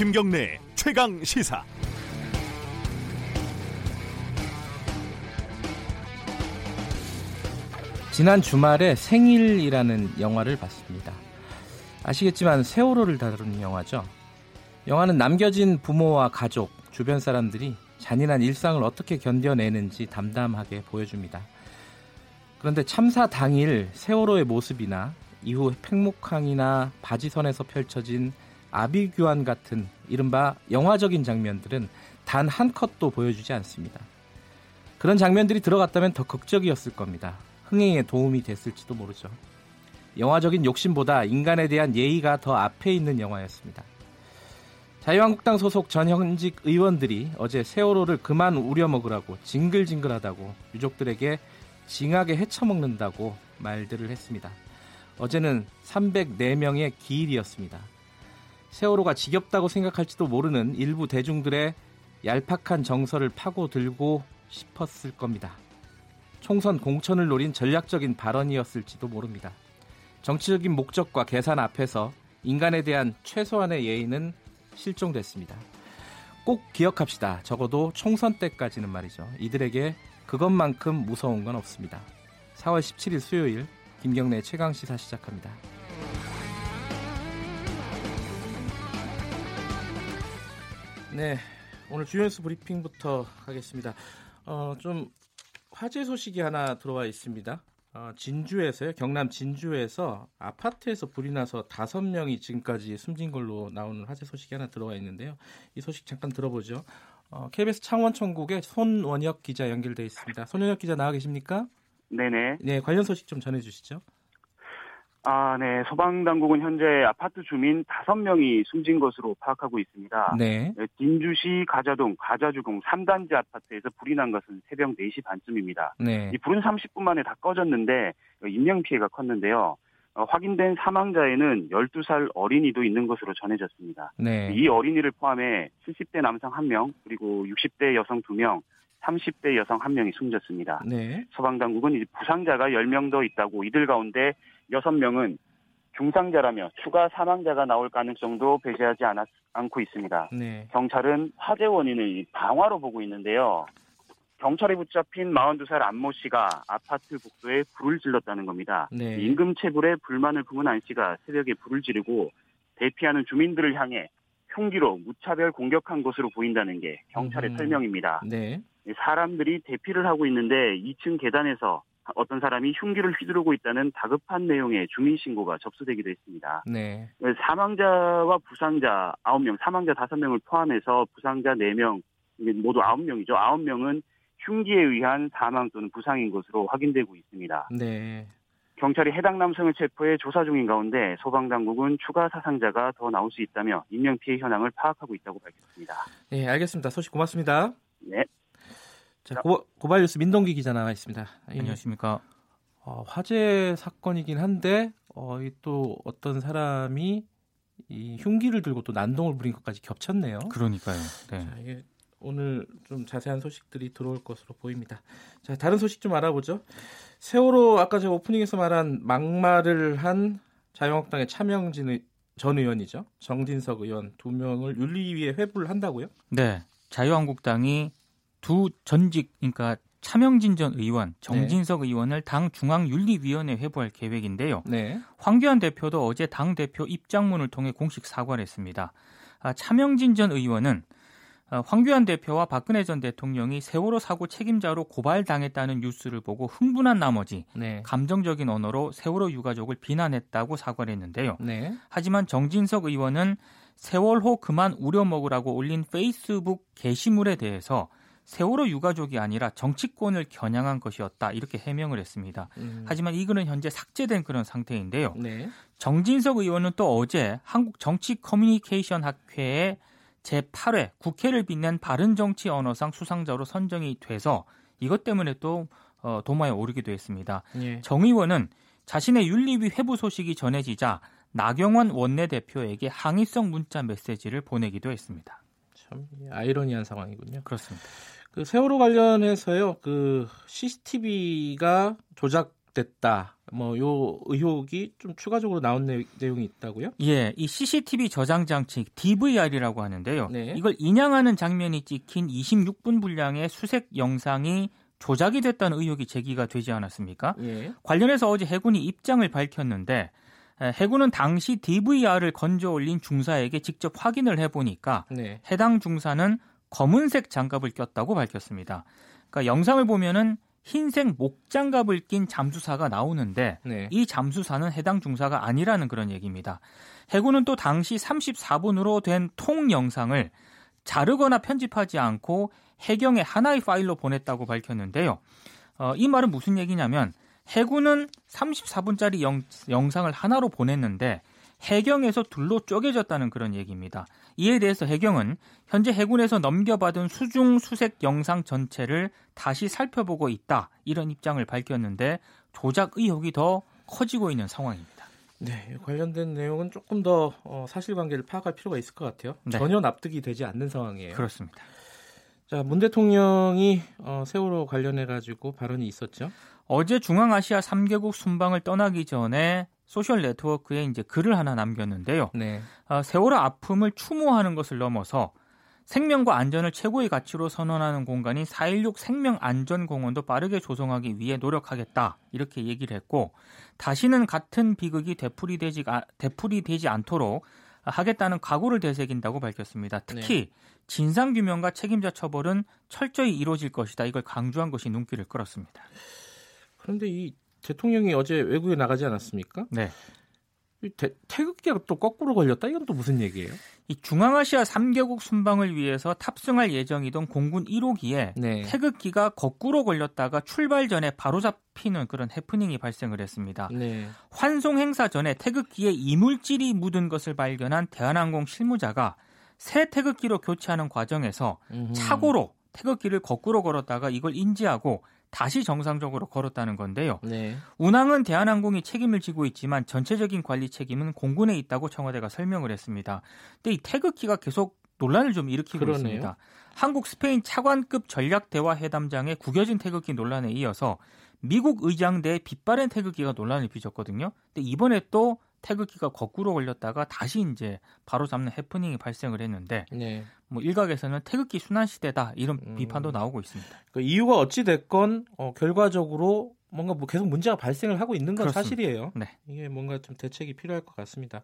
김경래 최강 시사. 지난 주말에 생일이라는 영화를 봤습니다. 아시겠지만 세월호를 다룬 영화죠. 영화는 남겨진 부모와 가족, 주변 사람들이 잔인한 일상을 어떻게 견뎌내는지 담담하게 보여줍니다. 그런데 참사 당일 세월호의 모습이나 이후 팽목항이나 바지선에서 펼쳐진 아비규환 같은 이른바 영화적인 장면들은 단 한 컷도 보여주지 않습니다. 그런 장면들이 들어갔다면 더 극적이었을 겁니다. 흥행에 도움이 됐을지도 모르죠. 영화적인 욕심보다 인간에 대한 예의가 더 앞에 있는 영화였습니다. 자유한국당 소속 전현직 의원들이 어제 세월호를 그만 우려먹으라고 징글징글하다고 유족들에게 징하게 헤쳐먹는다고 말들을 했습니다. 어제는 304명의 기일이었습니다. 세월호가 지겹다고 생각할지도 모르는 일부 대중들의 얄팍한 정서를 파고들고 싶었을 겁니다. 총선 공천을 노린 전략적인 발언이었을지도 모릅니다. 정치적인 목적과 계산 앞에서 인간에 대한 최소한의 예의는 실종됐습니다. 꼭 기억합시다. 적어도 총선 때까지는 말이죠. 이들에게 그것만큼 무서운 건 없습니다. 4월 17일 수요일 김경래 최강 시사 시작합니다. 네, 오늘 주요 뉴스 브리핑부터 하겠습니다. 어, 좀 화재 소식이 하나 들어와 있습니다. 어, 진주에서요, 경남 진주에서 아파트에서 불이 나서 다섯 명이 지금까지 숨진 걸로 나오는 화재 소식이 하나 들어와 있는데요. 이 소식 잠깐 들어보죠. 어, KBS 창원천국의 손원혁 기자 연결돼 있습니다. 손원혁 기자 나와 계십니까? 네네. 네, 관련 소식 좀 전해주시죠. 아, 네. 소방 당국은 현재 아파트 주민 5명이 숨진 것으로 파악하고 있습니다. 네. 진주시 가자동 가자주공 3단지 아파트에서 불이 난 것은 새벽 4시 반쯤입니다. 네. 이 불은 30분 만에 다 꺼졌는데 인명 피해가 컸는데요. 어, 확인된 사망자에는 12살 어린이도 있는 것으로 전해졌습니다. 네. 이 어린이를 포함해 70대 남성 1명, 그리고 60대 여성 2명, 30대 여성 1명이 숨졌습니다. 네. 소방당국은 부상자가 10명 더 있다고 이들 가운데 6명은 중상자라며 추가 사망자가 나올 가능성도 배제하지 않았, 않고 있습니다. 네. 경찰은 화재 원인을 방화로 보고 있는데요. 경찰에 붙잡힌 42살 안모 씨가 아파트 복도에 불을 질렀다는 겁니다. 네. 임금 체불에 불만을 품은 안 씨가 새벽에 불을 지르고 대피하는 주민들을 향해 흉기로 무차별 공격한 것으로 보인다는 게 경찰의 음. 설명입니다. 네. 사람들이 대피를 하고 있는데 2층 계단에서 어떤 사람이 흉기를 휘두르고 있다는 다급한 내용의 주민 신고가 접수되기도 했습니다. 네. 사망자와 부상자 9명, 사망자 5명을 포함해서 부상자 4명, 이게 모두 9명이죠. 9명은 흉기에 의한 사망 또는 부상인 것으로 확인되고 있습니다. 네. 경찰이 해당 남성을 체포해 조사 중인 가운데 소방당국은 추가 사상자가 더 나올 수 있다며 인명피해 현황을 파악하고 있다고 밝혔습니다. 네, 알겠습니다. 소식 고맙습니다. 네. 자, 고, 고발 뉴스 민동기 기자 나와 있습니다. 예. 안녕하십니까. 어, 화재 사건이긴 한데 어, 이또 어떤 사람이 이 흉기를 들고 또 난동을 부린 것까지 겹쳤네요. 그러니까요. 네. 자, 이게 오늘 좀 자세한 소식들이 들어올 것으로 보입니다. 자, 다른 소식 좀 알아보죠. 세월호 아까 제가 오프닝에서 말한 막말을 한 자유한국당의 차명진 의- 전 의원이죠. 정진석 의원 두 명을 윤리위에 회부를 한다고요? 네. 자유한국당이 두 전직 그러니까 차명진 전 의원, 정진석 의원을 당 중앙윤리위원회 회부할 계획인데요. 네. 황교안 대표도 어제 당 대표 입장문을 통해 공식 사과를 했습니다. 아, 차명진 전 의원은 아, 황교안 대표와 박근혜 전 대통령이 세월호 사고 책임자로 고발당했다는 뉴스를 보고 흥분한 나머지 네. 감정적인 언어로 세월호 유가족을 비난했다고 사과를 했는데요. 네. 하지만 정진석 의원은 세월호 그만 우려 먹으라고 올린 페이스북 게시물에 대해서 세월호 유가족이 아니라 정치권을 겨냥한 것이었다 이렇게 해명을 했습니다. 음, 하지만 이 글은 현재 삭제된 그런 상태인데요. 네. 정진석 의원은 또 어제 한국 정치 커뮤니케이션 학회에 제8회 국회를 빛낸 바른 정치 언어상 수상자로 선정이 돼서 이것 때문에 또 어, 도마에 오르기도 했습니다. 예. 정 의원은 자신의 윤리위 회부 소식이 전해지자 나경원 원내대표에게 항의성 문자 메시지를 보내기도 했습니다. 참 아이러니한 상황이군요. 그렇습니다. 그 세월호 관련해서요. 그 CCTV가 조작 조작됐다. 뭐 요 의혹이 좀 추가적으로 나온 내, 용이 있다고요? 예, 이 CCTV 저장 장치 DVR이라고 하는데요. 네. 이걸 인양하는 장면이 찍힌 26분 분량의 수색 영상이 조작이 됐다는 의혹이 제기가 되지 않았습니까? 예. 관련해서 어제 해군이 입장을 밝혔는데 해군은 당시 DVR을 건져 올린 중사에게 직접 확인을 해보니까 네. 해당 중사는 검은색 장갑을 꼈다고 밝혔습니다. 그러니까 영상을 보면은 흰색 목장갑을 낀 잠수사가 나오는데 네. 이 잠수사는 해당 중사가 아니라는 그런 얘기입니다. 해군은 또 당시 34분으로 된 통 영상을 자르거나 편집하지 않고 해경에 하나의 파일로 보냈다고 밝혔는데요. 어, 이 말은 무슨 얘기냐면 해군은 34분짜리 영, 영상을 하나로 보냈는데 해경에서 둘로 쪼개졌다는 그런 얘기입니다. 이에 대해서 해경은 현재 해군에서 넘겨받은 수중 수색 영상 전체를 다시 살펴보고 있다 이런 입장을 밝혔는데 조작 의혹이 더 커지고 있는 상황입니다. 네, 관련된 내용은 조금 더 어, 사실관계를 파악할 필요가 있을 것 같아요. 네. 전혀 납득이 되지 않는 상황이에요. 그렇습니다. 자, 문 대통령이 어, 세월호 관련해 가지고 발언이 있었죠. 어제 중앙아시아 3개국 순방을 떠나기 전에 소셜 네트워크에 이제 글을 하나 남겼는데요. 네. 어, 세월호 아픔을 추모하는 것을 넘어서 생명과 안전을 최고의 가치로 선언하는 공간인 4.16 생명안전공원도 빠르게 조성하기 위해 노력하겠다 이렇게 얘기를 했고 다시는 같은 비극이 되풀이되지, 되풀이되지 않도록 하겠다는 각오를 되새긴다고 밝혔습니다. 특히 네. 진상규명과 책임자 처벌은 철저히 이루어질 것이다. 이걸 강조한 것이 눈길을 끌었습니다. 그런데 이 대통령이 어제 외국에 나가지 않았습니까? 네. 태, 태극기가 또 거꾸로 걸렸다? 이건 또 무슨 얘기예요? 이 중앙아시아 3개국 순방을 위해서 탑승할 예정이던 공군 1호기에 네. 태극기가 거꾸로 걸렸다가 출발 전에 바로 잡히는 그런 해프닝이 발생을 했습니다. 네. 환송 행사 전에 태극기에 이물질이 묻은 것을 발견한 대한항공 실무자가 새 태극기로 교체하는 과정에서 음흠. 착오로 태극기를 거꾸로 걸었다가 이걸 인지하고 다시 정상적으로 걸었다는 건데요. 네. 운항은 대한항공이 책임을 지고 있지만 전체적인 관리 책임은 공군에 있다고 청와대가 설명을 했습니다. 근데 이 태극기가 계속 논란을 좀 일으키고 그러네요. 있습니다. 한국 스페인 차관급 전략 대화 회담장의 구겨진 태극기 논란에 이어서 미국 의장대의 빛바랜 태극기가 논란을 빚었거든요. 근데 이번에 또 태극기가 거꾸로 걸렸다가 다시 이제 바로 잡는 해프닝이 발생을 했는데 네. 뭐 일각에서는 태극기 순환 시대다 이런 음. 비판도 나오고 있습니다. 그 이유가 어찌 됐건 어, 결과적으로 뭔가 뭐 계속 문제가 발생을 하고 있는 건 그렇습니다. 사실이에요. 네. 이게 뭔가 좀 대책이 필요할 것 같습니다.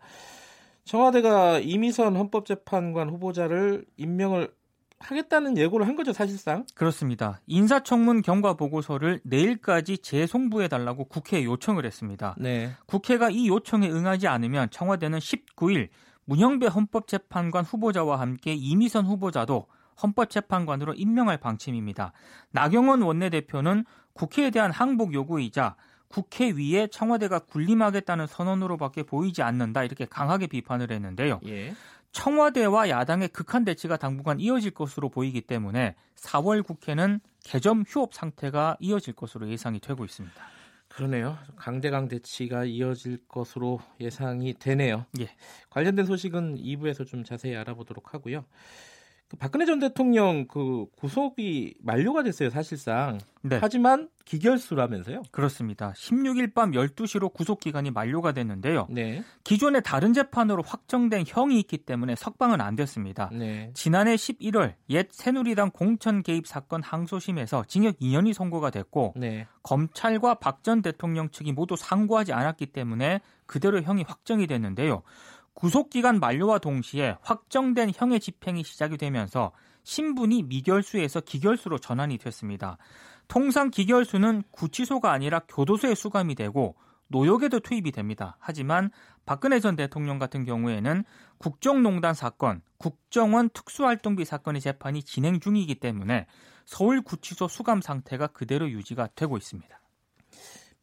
청와대가 이미선 헌법재판관 후보자를 임명을 하겠다는 예고를 한 거죠, 사실상. 그렇습니다. 인사청문 경과 보고서를 내일까지 재송부해 달라고 국회에 요청을 했습니다. 네. 국회가 이 요청에 응하지 않으면 청와대는 19일 문형배 헌법재판관 후보자와 함께 이미선 후보자도 헌법재판관으로 임명할 방침입니다. 나경원 원내대표는 국회에 대한 항복 요구이자 국회 위에 청와대가 군림하겠다는 선언으로밖에 보이지 않는다 이렇게 강하게 비판을 했는데요. 예. 청와대와 야당의 극한 대치가 당분간 이어질 것으로 보이기 때문에 4월 국회는 개점 휴업 상태가 이어질 것으로 예상이 되고 있습니다. 그러네요. 강대강 대치가 이어질 것으로 예상이 되네요. 예. 관련된 소식은 2부에서 좀 자세히 알아보도록 하고요. 그 박근혜 전 대통령 그 구속이 만료가 됐어요, 사실상. 네. 하지만 기결수라면서요? 그렇습니다. 16일 밤 12시로 구속 기간이 만료가 됐는데요. 네. 기존의 다른 재판으로 확정된 형이 있기 때문에 석방은 안 됐습니다. 네. 지난해 11월 옛 새누리당 공천 개입 사건 항소심에서 징역 2년이 선고가 됐고 네. 검찰과 박 전 대통령 측이 모두 상고하지 않았기 때문에 그대로 형이 확정이 됐는데요. 구속 기간 만료와 동시에 확정된 형의 집행이 시작이 되면서 신분이 미결수에서 기결수로 전환이 됐습니다. 통상 기결수는 구치소가 아니라 교도소에 수감이 되고 노역에도 투입이 됩니다. 하지만 박근혜 전 대통령 같은 경우에는 국정농단 사건, 국정원 특수활동비 사건의 재판이 진행 중이기 때문에 서울구치소 수감 상태가 그대로 유지가 되고 있습니다.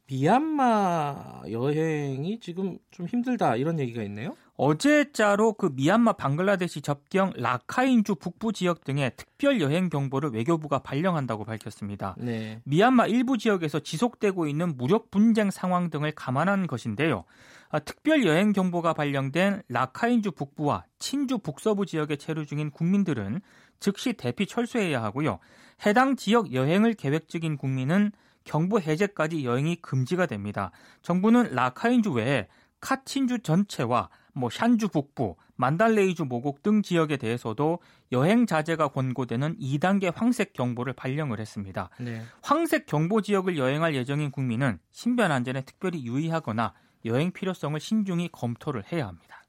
미얀마 여행이 지금 좀 힘들다 이런 얘기가 있네요. 어제자로 그 미얀마 방글라데시 접경 라카인주 북부 지역 등의 특별 여행 경보를 외교부가 발령한다고 밝혔습니다. 네. 미얀마 일부 지역에서 지속되고 있는 무력 분쟁 상황 등을 감안한 것인데요. 아, 특별 여행 경보가 발령된 라카인주 북부와 친주 북서부 지역에 체류 중인 국민들은 즉시 대피 철수해야 하고요. 해당 지역 여행을 계획 중인 국민은 경보 해제까지 여행이 금지가 됩니다. 정부는 라카인주 외에 카친주 전체와 뭐 샨주 북부, 만달레이주 모곡 등 지역에 대해서도 여행 자제가 권고되는 2단계 황색 경보를 발령을 했습니다. 네. 황색 경보 지역을 여행할 예정인 국민은 신변 안전에 특별히 유의하거나 여행 필요성을 신중히 검토를 해야 합니다.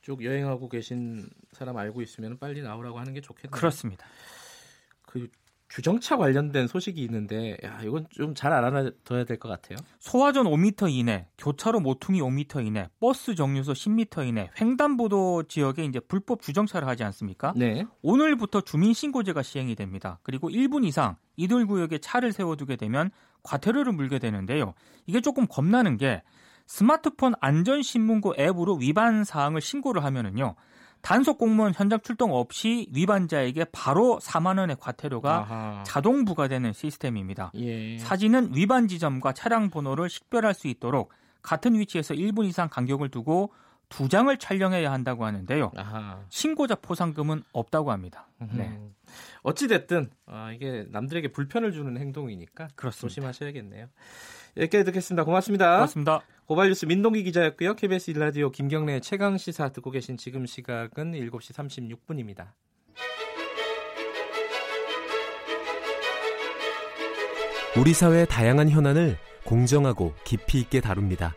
쭉 여행하고 계신 사람 알고 있으면 빨리 나오라고 하는 게 좋겠네요. 그렇습니다. 그 주정차 관련된 소식이 있는데 야, 이건 좀 잘 알아둬야 될 것 같아요. 소화전 5m 이내, 교차로 모퉁이 5m 이내, 버스 정류소 10m 이내, 횡단보도 지역에 이제 불법 주정차를 하지 않습니까? 네. 오늘부터 주민신고제가 시행이 됩니다. 그리고 1분 이상 이들 구역에 차를 세워두게 되면 과태료를 물게 되는데요. 이게 조금 겁나는 게 스마트폰 안전신문고 앱으로 위반 사항을 신고를 하면은요. 단속 공무원 현장 출동 없이 위반자에게 바로 4만 원의 과태료가 아하. 자동 부과되는 시스템입니다. 예. 사진은 위반 지점과 차량 번호를 식별할 수 있도록 같은 위치에서 1분 이상 간격을 두고 두 장을 촬영해야 한다고 하는데요. 아하. 신고자 포상금은 없다고 합니다. 네. 어찌 됐든 아, 이게 남들에게 불편을 주는 행동이니까 그렇습니다. 조심하셔야겠네요. 여기까지 듣겠습니다. 고맙습니다. 고맙습니다. 고발뉴스 민동기 기자였고요. KBS 일라디오 김경래 최강 시사 듣고 계신 지금 시각은 7시 36분입니다. 우리 사회의 다양한 현안을 공정하고 깊이 있게 다룹니다.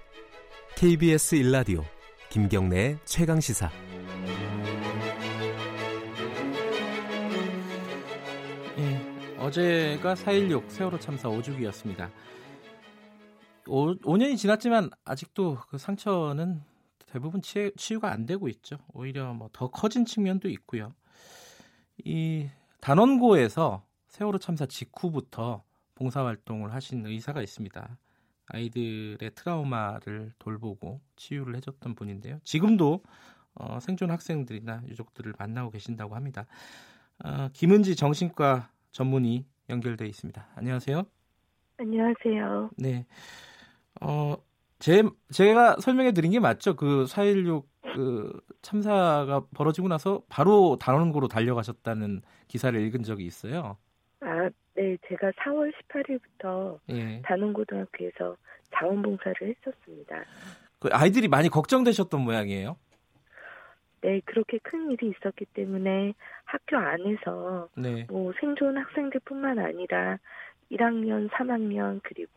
KBS 일라디오 김경래의 최강 시사. 예, 어제가 4.16 세월호 참사 5주기였습니다. 5, 5년이 지났지만 아직도 그 상처는 대부분 치, 치유가 안 되고 있죠. 오히려 뭐 더 커진 측면도 있고요. 이 단원고에서 세월호 참사 직후부터 봉사활동을 하신 의사가 있습니다. 아이들의 트라우마를 돌보고 치유를 해줬던 분인데요. 지금도 어, 생존 학생들이나 유족들을 만나고 계신다고 합니다. 어, 김은지 정신과 전문의 연결돼 있습니다. 안녕하세요. 안녕하세요. 네. 어, 제, 제가 설명해 드린 게 맞죠? 그 4.16 그 참사가 벌어지고 나서 바로 단원고로 달려가셨다는 기사를 읽은 적이 있어요. 아, 네. 제가 4월 18일부터 예. 단원고등학교에서 자원봉사를 했었습니다. 그 아이들이 많이 걱정되셨던 모양이에요? 네, 그렇게 큰 일이 있었기 때문에 학교 안에서 네. 뭐 생존 학생들뿐만 아니라 1학년, 3학년 그리고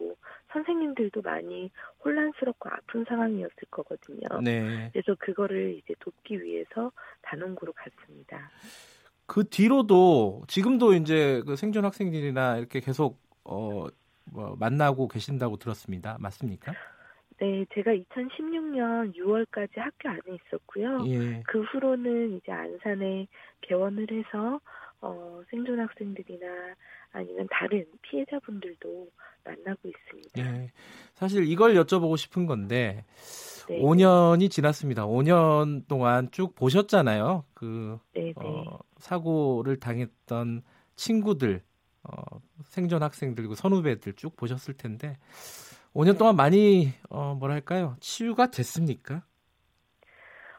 선생님들도 많이 혼란스럽고 아픈 상황이었을 거거든요. 네. 그래서 그거를 이제 돕기 위해서 단원구로 갔습니다. 그 뒤로도 지금도 이제 그 생존 학생들이나 이렇게 계속 어, 뭐 만나고 계신다고 들었습니다. 맞습니까? 네, 제가 2016년 6월까지 학교 안에 있었고요. 예. 그 후로는 이제 안산에 개원을 해서 어, 생존 학생들이나 아니면 다른 피해자분들도 만나고 있습니다. 네. 사실 이걸 여쭤보고 싶은 건데 네. 5년이 지났습니다. 5년 동안 쭉 보셨잖아요. 그 네, 네. 어, 사고를 당했던 친구들, 어, 생존 학생들, 선후배들 쭉 보셨을 텐데 5년 동안 많이 어, 뭐랄까요? 치유가 됐습니까?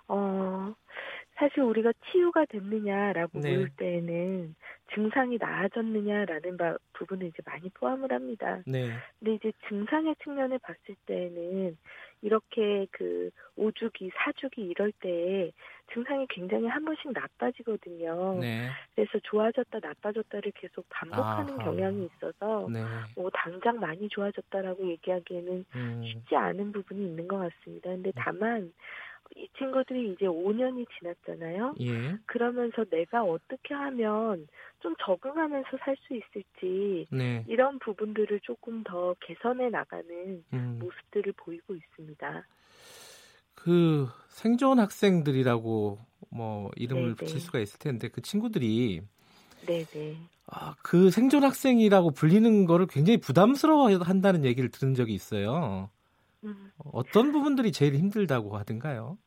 어, 사실 우리가 치유가 됐느냐라고 네. 물을 때에는 증상이 나아졌느냐라는 바, 부분을 이제 많이 포함을 합니다. 네. 근데 이제 증상의 측면을 봤을 때는 이렇게 그 5주기, 4주기 이럴 때 증상이 굉장히 한 번씩 나빠지거든요. 네. 그래서 좋아졌다, 나빠졌다를 계속 반복하는 아하. 경향이 있어서 네. 뭐 당장 많이 좋아졌다라고 얘기하기에는 음. 쉽지 않은 부분이 있는 것 같습니다. 근데 다만 이 친구들이 이제 5년이 지났잖아요. 예. 그러면서 내가 어떻게 하면 좀 적응하면서 살 수 있을지 네. 이런 부분들을 조금 더 개선해 나가는 음. 모습들을 보이고 있습니다. 그 생존 학생들이라고 뭐 이름을 네네. 붙일 수가 있을 텐데 그 친구들이 네네. 아, 그 생존 학생이라고 불리는 거를 굉장히 부담스러워 한다는 얘기를 들은 적이 있어요. 음. 어떤 부분들이 제일 힘들다고 하던가요?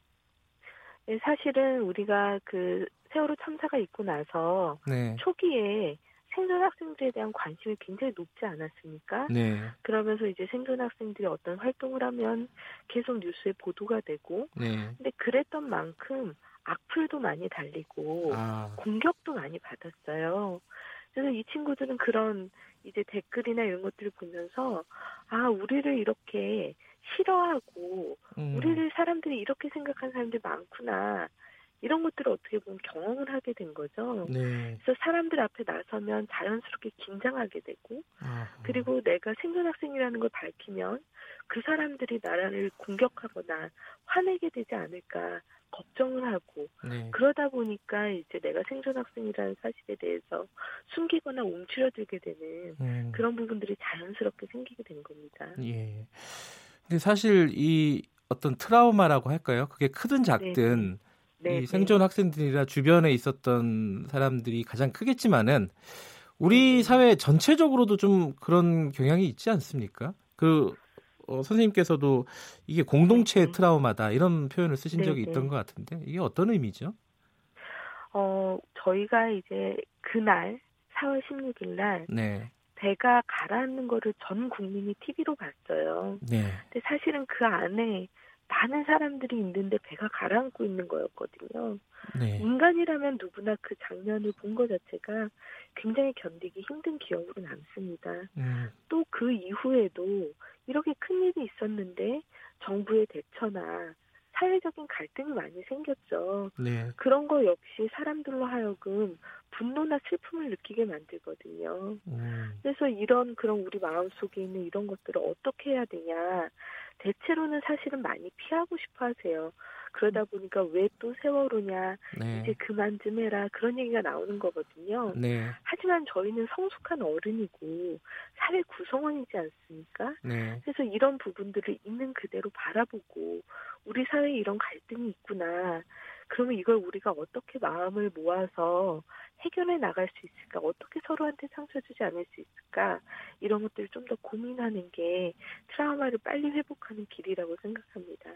네, 사실은 우리가 그 세월호 참사가 있고 나서 네. 초기에 생존 학생들에 대한 관심이 굉장히 높지 않았습니까? 네. 그러면서 이제 생존 학생들이 어떤 활동을 하면 계속 뉴스에 보도가 되고, 네. 근데 그랬던 만큼 악플도 많이 달리고 아. 공격도 많이 받았어요. 그래서 이 친구들은 그런 이제 댓글이나 이런 것들을 보면서 아 우리를 이렇게 싫어하고 음. 우리를 사람들이 이렇게 생각하는 사람들이 많구나 이런 것들을 어떻게 보면 경험을 하게 된 거죠. 네. 그래서 사람들 앞에 나서면 자연스럽게 긴장하게 되고, 아하. 그리고 내가 생존학생이라는 걸 밝히면 그 사람들이 나를 공격하거나 화내게 되지 않을까 걱정을 하고, 네. 그러다 보니까 이제 내가 생존 학생이라는 사실에 대해서 숨기거나 움츠려들게 되는 음. 그런 부분들이 자연스럽게 생기게 된 겁니다. 예. 근데 사실 이 어떤 트라우마라고 할까요? 그게 크든 작든 네이 네, 네. 생존 학생들이라 주변에 있었던 사람들이 가장 크겠지만은 우리 네. 사회 전체적으로도 좀 그런 경향이 있지 않습니까? 그 어, 선생님께서도 이게 공동체 의 트라우마다 이런 표현을 쓰신 적이 네네. 있던 것 같은데 이게 어떤 의미죠? 어 저희가 이제 그날 4월 16일 날 네. 배가 가라앉는 거를 전 국민이 TV로 봤어요. 네. 근데 사실은 그 안에 많은 사람들이 있는데 배가 가라앉고 있는 거였거든요. 네. 인간이라면 누구나 그 장면을 본 것 자체가 굉장히 견디기 힘든 기억으로 남습니다. 음. 또그 이후에도 이렇게 큰 일이 있었는데 정부의 대처나 사회적인 갈등이 많이 생겼죠. 네. 그런 거 역시 사람들로 하여금 분노나 슬픔을 느끼게 만들거든요. 음. 그래서 이런 그런 우리 마음 속에 있는 이런 것들을 어떻게 해야 되냐. 대체로는 사실은 많이 피하고 싶어 하세요. 그러다 보니까 왜 또 세월호냐, 네. 이제 그만 좀 해라, 그런 얘기가 나오는 거거든요. 네. 하지만 저희는 성숙한 어른이고, 사회 구성원이지 않습니까? 네. 그래서 이런 부분들을 있는 그대로 바라보고, 우리 사회에 이런 갈등이 있구나. 그러면 이걸 우리가 어떻게 마음을 모아서 해결해 나갈 수 있을까? 어떻게 서로한테 상처 주지 않을 수 있을까? 이런 것들을 좀 더 고민하는 게 트라우마를 빨리 회복하는 길이라고 생각합니다.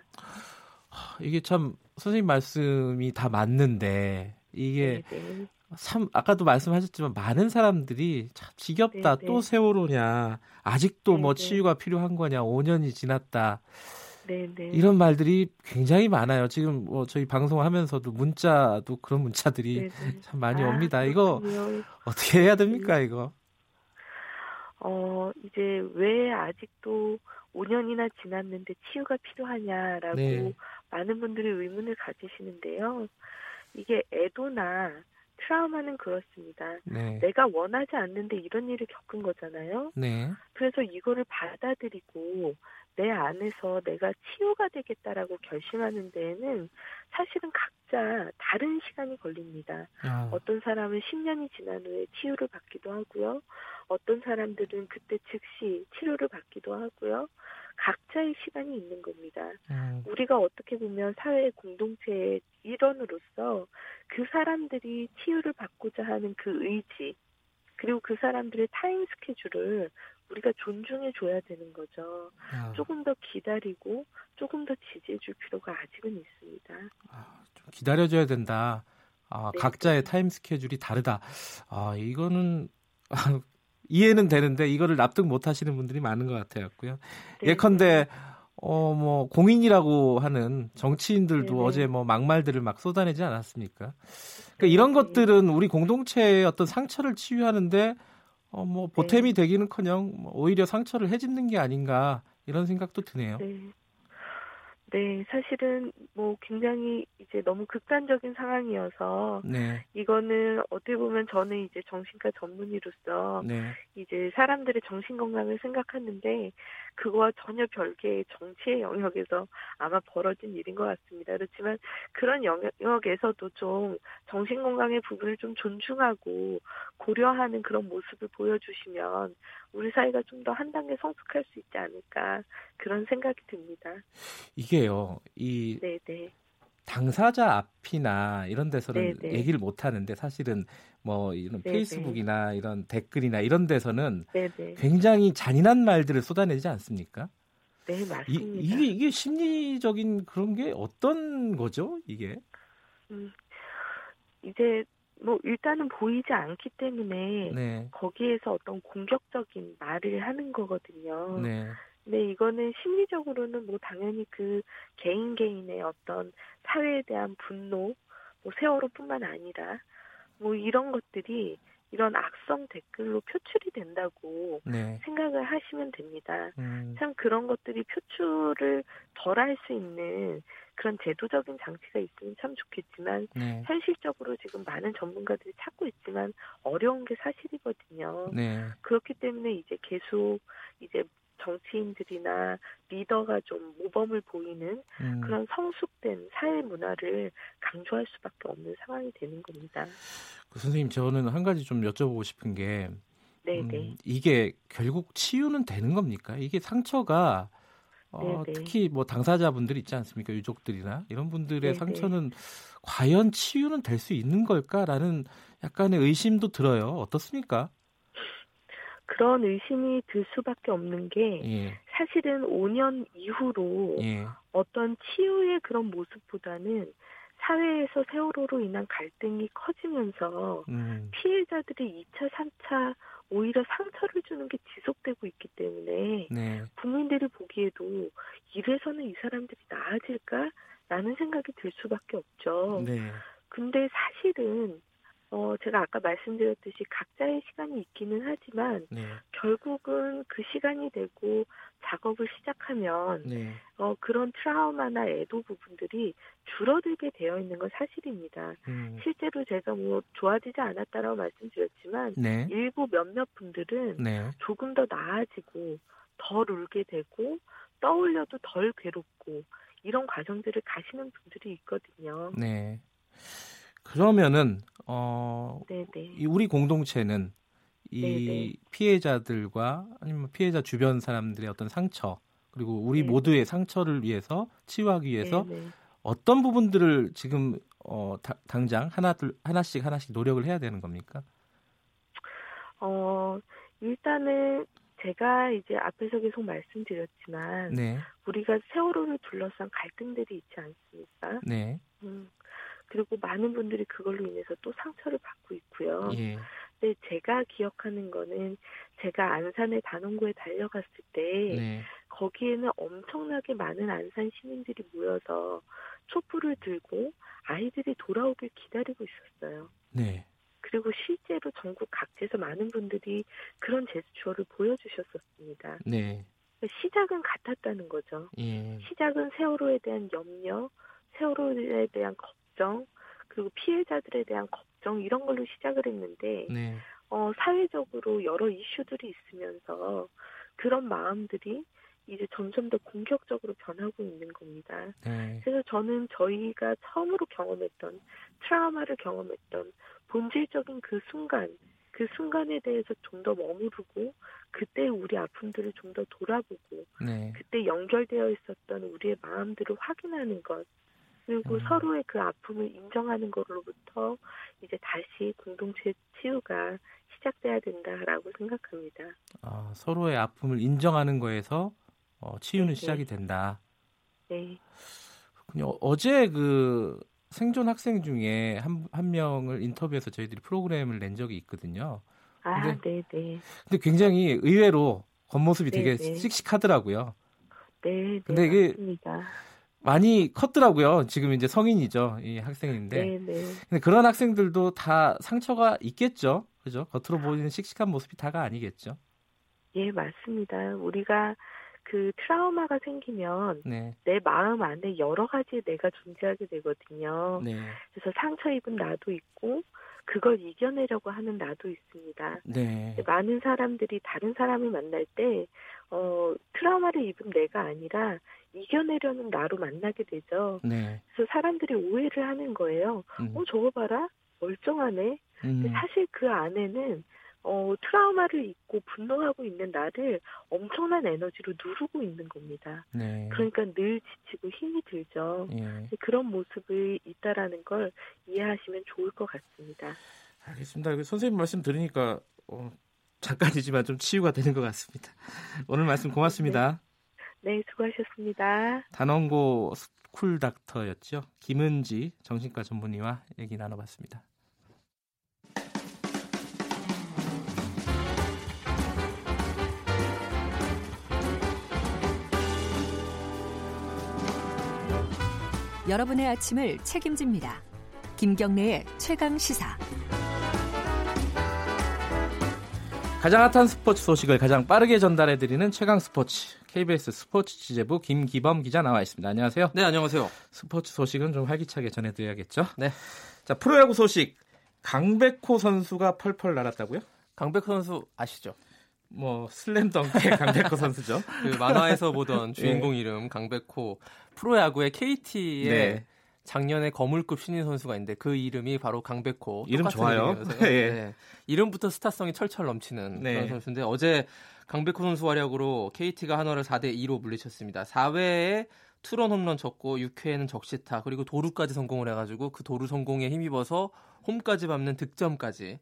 이게 참 선생님 말씀이 다 맞는데 이게 네네. 네. 참 아까도 말씀하셨지만 많은 사람들이 참 지겹다 네네. 또 네. 세월호냐 아직도 네네. 뭐 네, 치유가 필요한 거냐 5년이 지났다 네네. 이런 말들이 굉장히 많아요. 지금 뭐 저희 방송하면서도 문자도 그런 문자들이 네네. 참 많이 아, 옵니다. 이거 그렇군요. 어떻게 해야 됩니까, 이거? 어, 이제 왜 아직도 5년이나 지났는데 치유가 필요하냐라고 네. 많은 분들이 의문을 가지시는데요. 이게 애도나 트라우마는 그렇습니다. 네. 내가 원하지 않는데 이런 일을 겪은 거잖아요. 네. 그래서 이거를 받아들이고 내 안에서 내가 치유가 되겠다라고 결심하는 데에는 사실은 각자 다른 시간이 걸립니다. 아. 어떤 사람은 10년이 지난 후에 치유를 받기도 하고요. 어떤 사람들은 그때 즉시 치료를 받기도 하고요. 각자의 시간이 있는 겁니다. 음. 우리가 어떻게 보면 사회 공동체의 일원으로서 그 사람들이 치유를 받고자 하는 그 의지, 그리고 그 사람들의 타임 스케줄을 우리가 존중해 줘야 되는 거죠. 아. 조금 더 기다리고 조금 더 지지해 줄 필요가 아직은 있습니다. 아, 좀 기다려 줘야 된다. 아, 네. 각자의 타임 스케줄이 다르다. 아, 이거는 이해는 되는데 이거를 납득 못 하시는 분들이 많은 것 같아요. 네. 예컨대 어, 뭐, 공인이라고 하는 정치인들도 네네. 어제 뭐 막말들을 막 쏟아내지 않았습니까? 그러니까 이런 것들은 우리 공동체의 어떤 상처를 치유하는데 어, 뭐 보탬이 네. 되기는커녕 뭐 오히려 상처를 해집는 게 아닌가 이런 생각도 드네요. 네. 네, 사실은 뭐 굉장히 이제 너무 극단적인 상황이어서 네. 이거는 어떻게 보면 저는 이제 정신과 전문의로서 네. 이제 사람들의 정신 건강을 생각하는데 그거와 전혀 별개의 정치의 영역에서 아마 벌어진 일인 것 같습니다. 그렇지만 그런 영역에서도 좀 정신 건강의 부분을 좀 존중하고 고려하는 그런 모습을 보여주시면 우리 사회가 좀 더 한 단계 성숙할 수 있지 않을까 그런 생각이 듭니다. 이게요, 이 네네. 당사자 앞이나 이런 데서는 네네. 얘기를 못 하는데 사실은 뭐 이런 네네. 페이스북이나 이런 댓글이나 이런 데서는 네네. 굉장히 잔인한 말들을 쏟아내지 않습니까? 네, 맞습니다. 이, 이게 이게 심리적인 그런 게 어떤 거죠, 이게? 음, 이제 뭐 일단은 보이지 않기 때문에 네. 거기에서 어떤 공격적인 말을 하는 거거든요. 네. 근데 이거는 심리적으로는 뭐 당연히 그 개인 개인의 어떤 사회에 대한 분노 뭐 세월호뿐만 아니라 뭐 이런 것들이 이런 악성 댓글로 표출이 된다고 네. 생각을 하시면 됩니다. 음. 참 그런 것들이 표출을 덜 할 수 있는 그런 제도적인 장치가 있으면 참 좋겠지만 네. 현실적으로 지금 많은 전문가들이 찾고 있지만 어려운 게 사실이거든요. 네. 그렇기 때문에 이제 계속 이제 정치인들이나 리더가 좀 모범을 보이는 음. 그런 성숙된 사회 문화를 강조할 수밖에 없는 상황이 되는 겁니다. 그 선생님 저는 한 가지 좀 여쭤보고 싶은 게 음, 이게 결국 치유는 되는 겁니까? 이게 상처가 어, 특히 뭐 당사자분들 있지 않습니까? 유족들이나 이런 분들의 네네. 상처는 과연 치유는 될 수 있는 걸까라는 약간의 의심도 들어요. 어떻습니까? 그런 의심이 들 수밖에 없는 게 예. 사실은 5년 이후로 예. 어떤 치유의 그런 모습보다는 사회에서 세월호로 인한 갈등이 커지면서 음. 피해자들이 2차, 3차 오히려 상처를 주는 게 지속되고 있기 때문에 네. 국민들이 보기에도 이래서는 이 사람들이 나아질까라는 생각이 들 수밖에 없죠. 네. 근데 사실은 어, 제가 아까 말씀드렸듯이 각자의 시간이 있기는 하지만 네. 결국은 그 시간이 되고 작업을 시작하면 네. 어, 그런 트라우마나 애도 부분들이 줄어들게 되어 있는 건 사실입니다. 음. 실제로 제가 뭐 좋아지지 않았다라고 말씀드렸지만 네. 일부 몇몇 분들은 네. 조금 더 나아지고 덜 울게 되고 떠올려도 덜 괴롭고 이런 과정들을 가시는 분들이 있거든요. 네. 그러면은 어 이 우리 공동체는 이 네네. 피해자들과 아니면 피해자 주변 사람들의 어떤 상처 그리고 우리 네 모두의 상처를 위해서 치유하기 위해서 네네. 어떤 부분들을 지금 어 다, 당장 하나 둘 하나씩 하나씩 노력을 해야 되는 겁니까? 어 일단은 제가 이제 앞에서 계속 말씀드렸지만 네. 우리가 세월호를 둘러싼 갈등들이 있지 않습니까? 네. 음, 그리고 많은 분들이 그걸로 인해서 또 상처를 받고 있고요. 예. 근데 제가 기억하는 거는 제가 안산의 단원구에 달려갔을 때 네. 거기에는 엄청나게 많은 안산 시민들이 모여서 촛불을 들고 아이들이 돌아오길 기다리고 있었어요. 네. 그리고 실제로 전국 각지에서 많은 분들이 그런 제스처를 보여주셨었습니다. 네. 시작은 같았다는 거죠. 예. 시작은 세월호에 대한 염려, 세월호에 대한 걱정, 그리고 피해자들에 대한 걱정 이런 걸로 시작을 했는데 네. 어, 사회적으로 여러 이슈들이 있으면서 그런 마음들이 이제 점점 더 공격적으로 변하고 있는 겁니다. 네. 그래서 저는 저희가 처음으로 경험했던 트라우마를 경험했던 본질적인 그 순간, 그 순간에 대해서 좀 더 머무르고 그때 우리 아픔들을 좀 더 돌아보고 네. 그때 연결되어 있었던 우리의 마음들을 확인하는 것 그리고 음. 서로의 그 아픔을 인정하는 것으로부터 이제 다시 공동체 치유가 시작돼야 된다라고 생각합니다. 아, 서로의 아픔을 인정하는 거에서 어, 치유는 네, 시작이 된다. 네. 그렇군요. 어제 그 생존 학생 중에 한, 한 명을 인터뷰해서 저희들이 프로그램을 낸 적이 있거든요. 아, 근데, 네, 네. 근데 굉장히 의외로 겉모습이 되게 네, 네. 씩씩하더라고요. 네, 네. 근데 이게 맞습니다. 많이 컸더라고요. 지금 이제 성인이죠. 이 학생인데. 네, 네. 근데 그런 학생들도 다 상처가 있겠죠. 그죠? 겉으로 보이는 씩씩한 모습이 다가 아니겠죠. 예, 맞습니다. 우리가 그 트라우마가 생기면 네. 내 마음 안에 여러 가지 내가 존재하게 되거든요. 네. 그래서 상처 입은 나도 있고 그걸 이겨내려고 하는 나도 있습니다. 네. 많은 사람들이 다른 사람을 만날 때 어, 트라우마를 입은 내가 아니라 이겨내려는 나로 만나게 되죠. 네. 그래서 사람들이 오해를 하는 거예요. 음. 어, 저거 봐라. 멀쩡하네. 음. 근데 사실 그 안에는 어, 트라우마를 입고 분노하고 있는 나를 엄청난 에너지로 누르고 있는 겁니다. 네. 그러니까 늘 지치고 힘이 들죠. 예. 그런 모습이 있다라는 걸 이해하시면 좋을 것 같습니다. 알겠습니다. 선생님 말씀 들으니까 어, 잠깐이지만 좀 치유가 되는 것 같습니다. 오늘 말씀 고맙습니다. 네, 네 수고하셨습니다. 단원고 school doctor였죠. 김은지 정신과 전문의와 얘기 나눠봤습니다. 여러분의 아침을 책임집니다. 김경래의 최강 시사. 가장 핫한 스포츠 소식을 가장 빠르게 전달해드리는 최강 스포츠 KBS 스포츠 취재부 김기범 기자 나와 있습니다. 안녕하세요. 네, 안녕하세요. 스포츠 소식은 좀 활기차게 전해드려야겠죠. 네. 자, 프로야구 소식. 강백호 선수가 펄펄 날았다고요? 강백호 선수 아시죠? 뭐 슬램덩크의 강백호 선수죠. 그 만화에서 보던 주인공 네. 이름 강백호 프로야구의 KT의 네. 작년에 거물급 신인 선수가 있는데 그 이름이 바로 강백호. 이름 좋아요. 네. 네. 이름부터 스타성이 철철 넘치는 네. 그런 선수인데 어제 강백호 선수 활약으로 KT가 한화를 4대 2로 물리쳤습니다. 4회에 투런 홈런 쳤고 6회에는 적시타 그리고 도루까지 성공을 해가지고 그 도루 성공에 힘입어서 홈까지 밟는 득점까지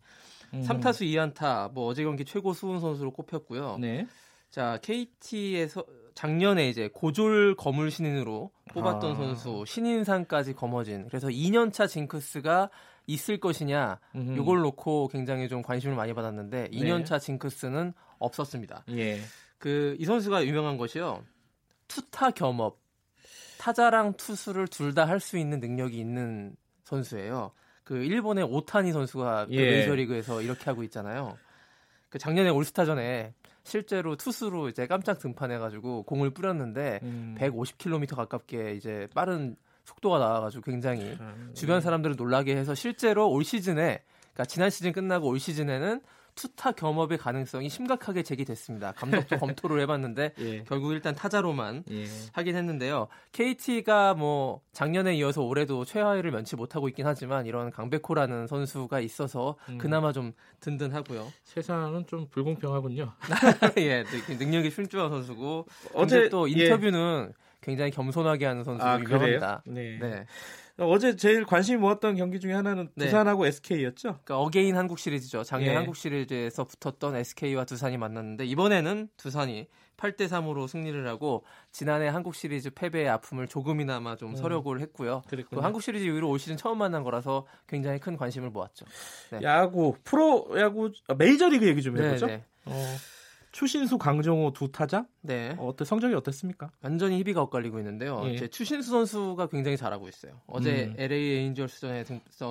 음. 3타수 2안타 뭐 어제 경기 최고 수훈 선수로 꼽혔고요. 네. 자 KT에서 작년에 이제 고졸 거물 신인으로 뽑았던 아. 선수 신인상까지 거머쥔 그래서 2년차 징크스가 있을 것이냐. 요걸 놓고 굉장히 좀 관심을 많이 받았는데 2년차 네. 징크스는 없었습니다. 예. 그 이 선수가 유명한 것이요. 투타 겸업 타자랑 투수를 둘 다 할 수 있는 능력이 있는 선수예요. 그 일본의 오타니 선수가 그 예. 메이저리그에서 이렇게 하고 있잖아요. 그 작년에 올스타전에 실제로 투수로 이제 깜짝 등판해가지고 공을 뿌렸는데 음. 150km 가깝게 이제 빠른 속도가 나와가지고 굉장히 음. 주변 사람들을 놀라게 해서 실제로 올 시즌에 그러니까 지난 시즌 끝나고 올 시즌에는 투타 겸업의 가능성이 심각하게 제기됐습니다. 감독도 검토를 해봤는데 예. 결국 일단 타자로만 예. 하긴 했는데요. KT가 뭐 작년에 이어서 올해도 최하위를 면치 못하고 있긴 하지만 이런 강백호라는 선수가 있어서 음. 그나마 좀 든든하고요. 세상은 좀 불공평하군요. 예, 능력이 출중한 선수고 어제 또 예. 인터뷰는 예. 굉장히 겸손하게 하는 선수로 아, 유명합니다. 네. 네. 어제 제일 관심이 모았던 경기 중에 하나는 네. 두산하고 SK였죠. 그러니까 again 한국 시리즈죠. 작년 예. 한국 시리즈에서 붙었던 SK와 두산이 만났는데 이번에는 두산이 8대 3으로 승리를 하고 지난해 한국 시리즈 패배의 아픔을 조금이나마 좀 음. 설욕을 했고요. 또 한국 시리즈 이후로 올 시즌 처음 만난 거라서 굉장히 큰 관심을 모았죠. 네. 야구, 프로 야구 아, 메이저리그 얘기 좀 해보죠. 네, 네. 어. 추신수, 강정호 두 타자? 네. 어, 어때 성적이 어땠습니까? 완전히 희비가 엇갈리고 있는데요. 예. 추신수 선수가 굉장히 잘하고 있어요. 어제 음. LA 에인절스전에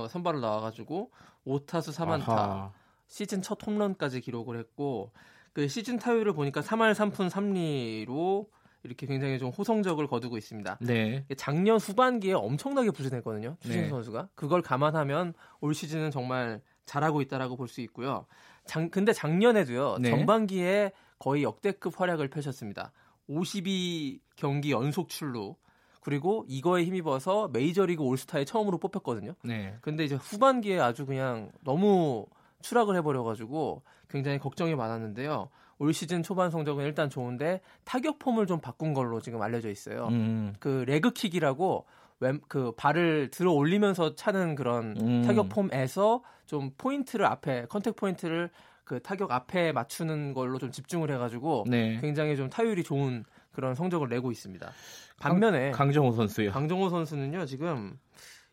선발을 나와가지고 5타수 3안타, 아하. 시즌 첫 홈런까지 기록을 했고 그 시즌 타율을 보니까 3할 3푼 3리로 이렇게 굉장히 좀 호성적을 거두고 있습니다. 네. 작년 후반기에 엄청나게 부진했거든요. 추신수 네. 선수가 그걸 감안하면 올 시즌은 정말 잘하고 있다라고 볼 수 있고요. 장, 근데 작년에도요. 네. 전반기에 거의 역대급 활약을 펼쳤습니다. 52경기 연속 출루. 그리고 이거에 힘입어서 메이저리그 올스타에 처음으로 뽑혔거든요. 네. 근데 이제 후반기에 아주 그냥 너무 추락을 해버려가지고 굉장히 걱정이 많았는데요. 올 시즌 초반 성적은 일단 좋은데 타격 폼을 좀 바꾼 걸로 지금 알려져 있어요. 음. 그 레그킥이라고 왼, 그 발을 들어 올리면서 차는 그런 음. 타격 폼에서 좀 포인트를 앞에 contact 포인트를 그 타격 앞에 맞추는 걸로 좀 집중을 해가지고 네. 굉장히 좀 타율이 좋은 그런 성적을 내고 있습니다. 반면에 강, 정호 선수요. 강정호 선수는요 지금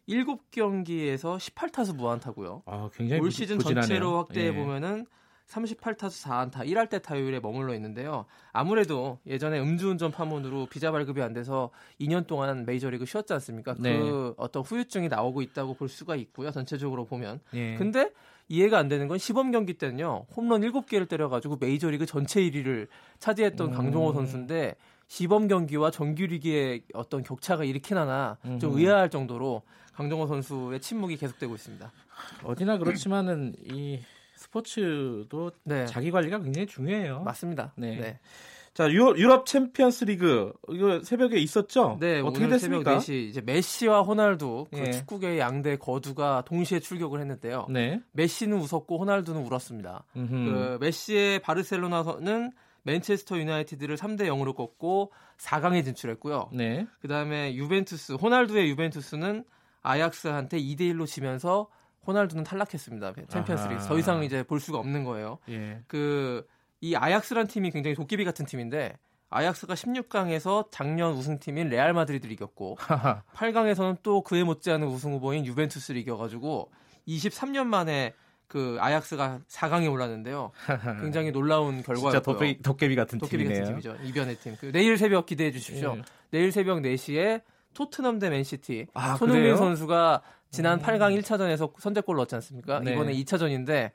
7경기에서 18타수 무안타고요. 아, 굉장히 올 시즌 부진하네요. 전체로 확대해 예. 보면은 38타수 4안타 1할대 타율에 머물러 있는데요. 아무래도 예전에 음주운전 파문으로 비자 발급이 안 돼서 2년 동안 메이저리그 쉬었지 않습니까? 네. 그 어떤 후유증이 나오고 있다고 볼 수가 있고요. 전체적으로 보면. 예. 근데 이해가 안 되는 건 시범 경기 때는요. 홈런 7개를 때려가지고 메이저리그 전체 1위를 차지했던 음. 강종호 선수인데 시범 경기와 정규리그의 어떤 격차가 이렇게 나나 좀 음. 의아할 정도로 강정호 선수의 침묵이 계속되고 있습니다. 어디나 그렇지만은 이 스포츠도 네. 자기 관리가 굉장히 중요해요. 맞습니다. 네. 네. 자, 유럽, 유럽 챔피언스 리그 이거 새벽에 있었죠? 네, 어떻게 됐습니까? 새벽 4시 이제 메시와 호날두 그 예. 축구계의 양대 거두가 동시에 출격을 했는데요. 네. 메시는 웃었고 호날두는 울었습니다. 음흠. 그 메시의 바르셀로나는 맨체스터 유나이티드를 3대 0으로 꺾고 4강에 진출했고요. 네. 그다음에 유벤투스, 호날두의 유벤투스는 아약스한테 2대 1로 지면서 호날두는 탈락했습니다. 챔피언스리그 더 이상 이제 볼 수가 없는 거예요. 예. 그이 아약스란 팀이 굉장히 도깨비 같은 팀인데 아약스가 16강에서 작년 우승팀인 레알 마드리드를 이겼고 8강에서는 또 그에 못지않은 우승 후보인 유벤투스를 이겨가지고 23년 만에 그 아약스가 4강에 올랐는데요. 굉장히 놀라운 결과였고요. 진짜 도깨비, 도깨비 같은 도깨비 팀이네요. 같은 팀이죠. 이변의 팀. 그 내일 새벽 기대해 주십시오. 예. 내일 새벽 4시에 토트넘 대 맨시티. 아, 손흥민 선수가 지난 음. 8강 1차전에서 선제골 넣었지 않습니까? 네. 이번에 2차전인데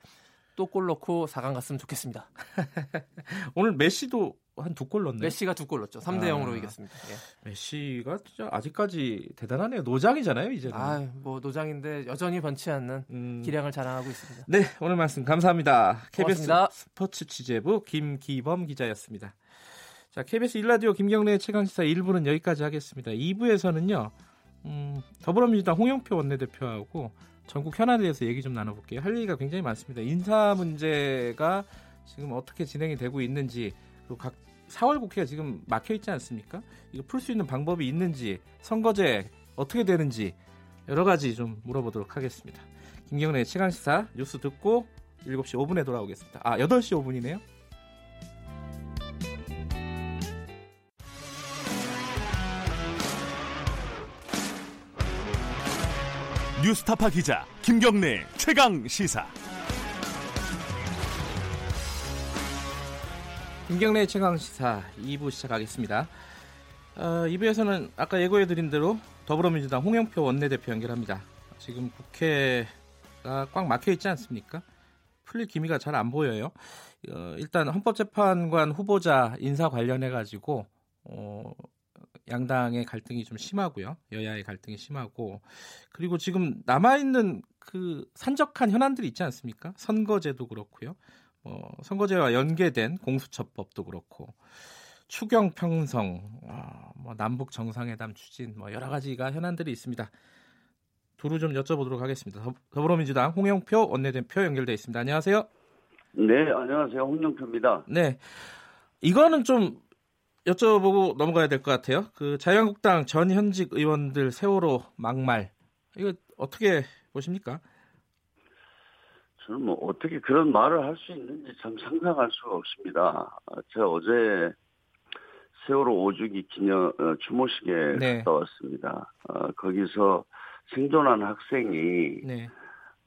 또 골 넣고 4강 갔으면 좋겠습니다. 오늘 메시도 한 두 골 넣네. 메시가 두 골 넣었죠. 3대 0으로 아, 이겼습니다. 예. 메시가 진짜 아직까지 대단하네요. 노장이잖아요, 이제는. 아, 뭐 노장인데 여전히 번치 않는 음... 기량을 자랑하고 있습니다. 네, 오늘 말씀 감사합니다. KBS 고맙습니다. 스포츠 취재부 김기범 기자였습니다. 자, KBS 일라디오 김경래 최강시사 1부는 여기까지 하겠습니다. 2부에서는요. 음, 더불어민주당 홍영표 원내대표하고 전국 현안에 대해서 얘기 좀 나눠볼게요. 할 얘기가 굉장히 많습니다. 인사 문제가 지금 어떻게 진행이 되고 있는지 그리고 각 4월 국회가 지금 막혀 있지 않습니까? 이거 풀 수 있는 방법이 있는지 선거제 어떻게 되는지 여러 가지 좀 물어보도록 하겠습니다. 김경래 최강시사 뉴스 듣고 7시 5분에 돌아오겠습니다. 아, 8시 5분이네요. 뉴스타파 기자 김경래 최강 시사. 김경래 최강 시사 2부 시작하겠습니다. 어, 2부에서는 아까 예고해드린 대로 더불어민주당 홍영표 원내대표 연결합니다. 지금 국회가 꽉 막혀 있지 않습니까? 풀릴 기미가 잘 안 보여요. 어, 일단 헌법재판관 후보자 인사 관련해 가지고 어, 양당의 갈등이 좀 심하고요. 여야의 갈등이 심하고 그리고 지금 남아 있는 그 산적한 현안들이 있지 않습니까? 선거제도 그렇고요. 뭐 선거제와 연계된 공수처법도 그렇고 추경 평성, 어, 뭐 남북 정상회담 추진, 뭐 여러 가지가 현안들이 있습니다. 두루 좀 여쭤보도록 하겠습니다. 더불어민주당 홍영표 원내대표 연결돼 있습니다. 안녕하세요. 네, 안녕하세요. 홍영표입니다. 네, 이거는 좀 여쭤보고 넘어가야 될 것 같아요. 그 자유한국당 전 현직 의원들 세월호 막말 이거 어떻게 보십니까? 저는 뭐 어떻게 그런 말을 할 수 있는지 참 상상할 수가 없습니다. 제가 어제 세월호 5주기 기념 어, 추모식에 네. 갔다 왔습니다. 어, 거기서 생존한 학생이 네.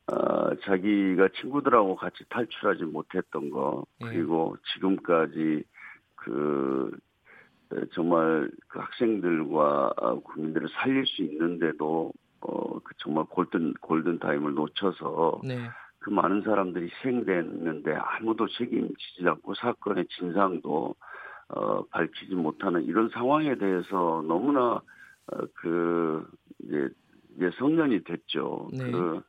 어, 자기가 친구들하고 같이 탈출하지 못했던 거 네. 그리고 지금까지 그 네, 정말 그 학생들과 어, 국민들을 살릴 수 있는데도 어, 그 정말 골든 골든 타임을 놓쳐서 네. 그 많은 사람들이 희생됐는데 아무도 책임지지 않고 사건의 진상도 어, 밝히지 못하는 이런 상황에 대해서 너무나 어, 그 이제 이제 성년이 됐죠. 네. 그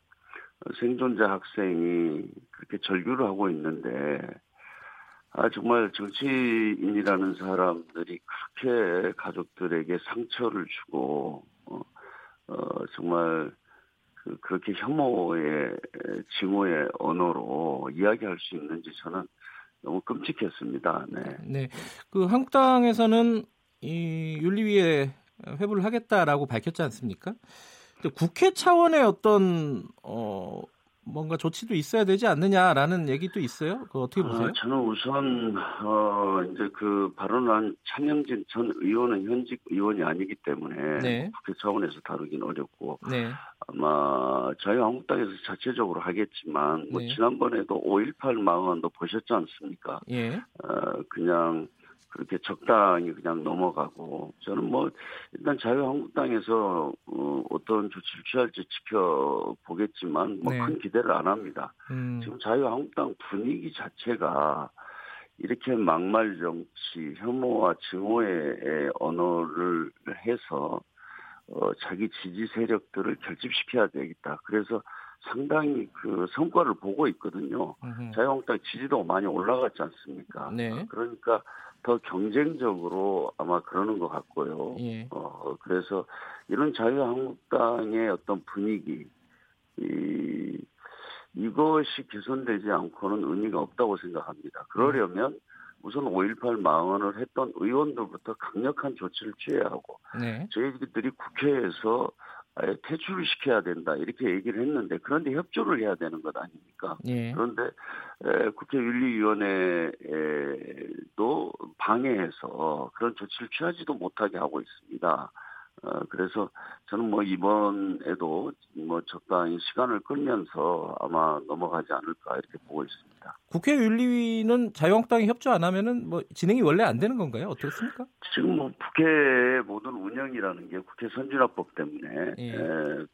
생존자 학생이 그렇게 절규를 하고 있는데 아, 정말 정치인이라는 사람들이 그렇게 가족들에게 상처를 주고, 어, 어 정말 그, 그렇게 혐오의, 징후의 언어로 이야기할 수 있는지 저는 너무 끔찍했습니다. 네. 네. 그 한국당에서는 이 윤리위에 회부를 하겠다라고 밝혔지 않습니까? 국회 차원의 어떤 어 뭔가 조치도 있어야 되지 않느냐라는 얘기도 있어요. 그 어떻게 아, 보세요? 아, 저는 우선 어 이제 그 발언한 차명진 전 의원은 현직 의원이 아니기 때문에 네. 국회 차원에서 다루긴 어렵고 네. 아마 자유한국당에서 자체적으로 하겠지만 뭐 네. 지난번에도 5.18 망언도 보셨지 않습니까? 예. 어 그냥 그렇게 적당히 그냥 넘어가고 저는 뭐 일단 자유한국당에서 어, 어떤 조치를 취할지 지켜보겠지만 뭐큰 네. 기대를 안 합니다. 음. 지금 자유한국당 분위기 자체가 이렇게 막말 정치, 혐오와 증오의 언어를 해서 어, 자기 지지 세력들을 결집시켜야 되겠다. 그래서 상당히 그 성과를 보고 있거든요. 자유한국당 지지도 많이 올라갔지 않습니까? 네. 그러니까 더 경쟁적으로 아마 그러는 것 같고요. 예. 어, 그래서 이런 자유한국당의 어떤 분위기, 이, 이것이 개선되지 않고는 의미가 없다고 생각합니다. 그러려면 우선 5.18 망언을 했던 의원들부터 강력한 조치를 취해야 하고, 네. 저희들이 국회에서 퇴출을 시켜야 된다 이렇게 얘기를 했는데 그런데 협조를 해야 되는 것 아닙니까? 예. 그런데 에, 국회 윤리위원회도 방해해서 그런 조치를 취하지도 못하게 하고 있습니다. 어, 그래서 저는 뭐 이번에도 뭐 적당히 시간을 끌면서 아마 넘어가지 않을까 이렇게 보고 있습니다. 국회 윤리위는 자유한국당이 협조 안 하면은 뭐 진행이 원래 안 되는 건가요? 어떻습니까? 지금 뭐 국회 모든 운영이라는 게 국회 선진화법 때문에 예. 에,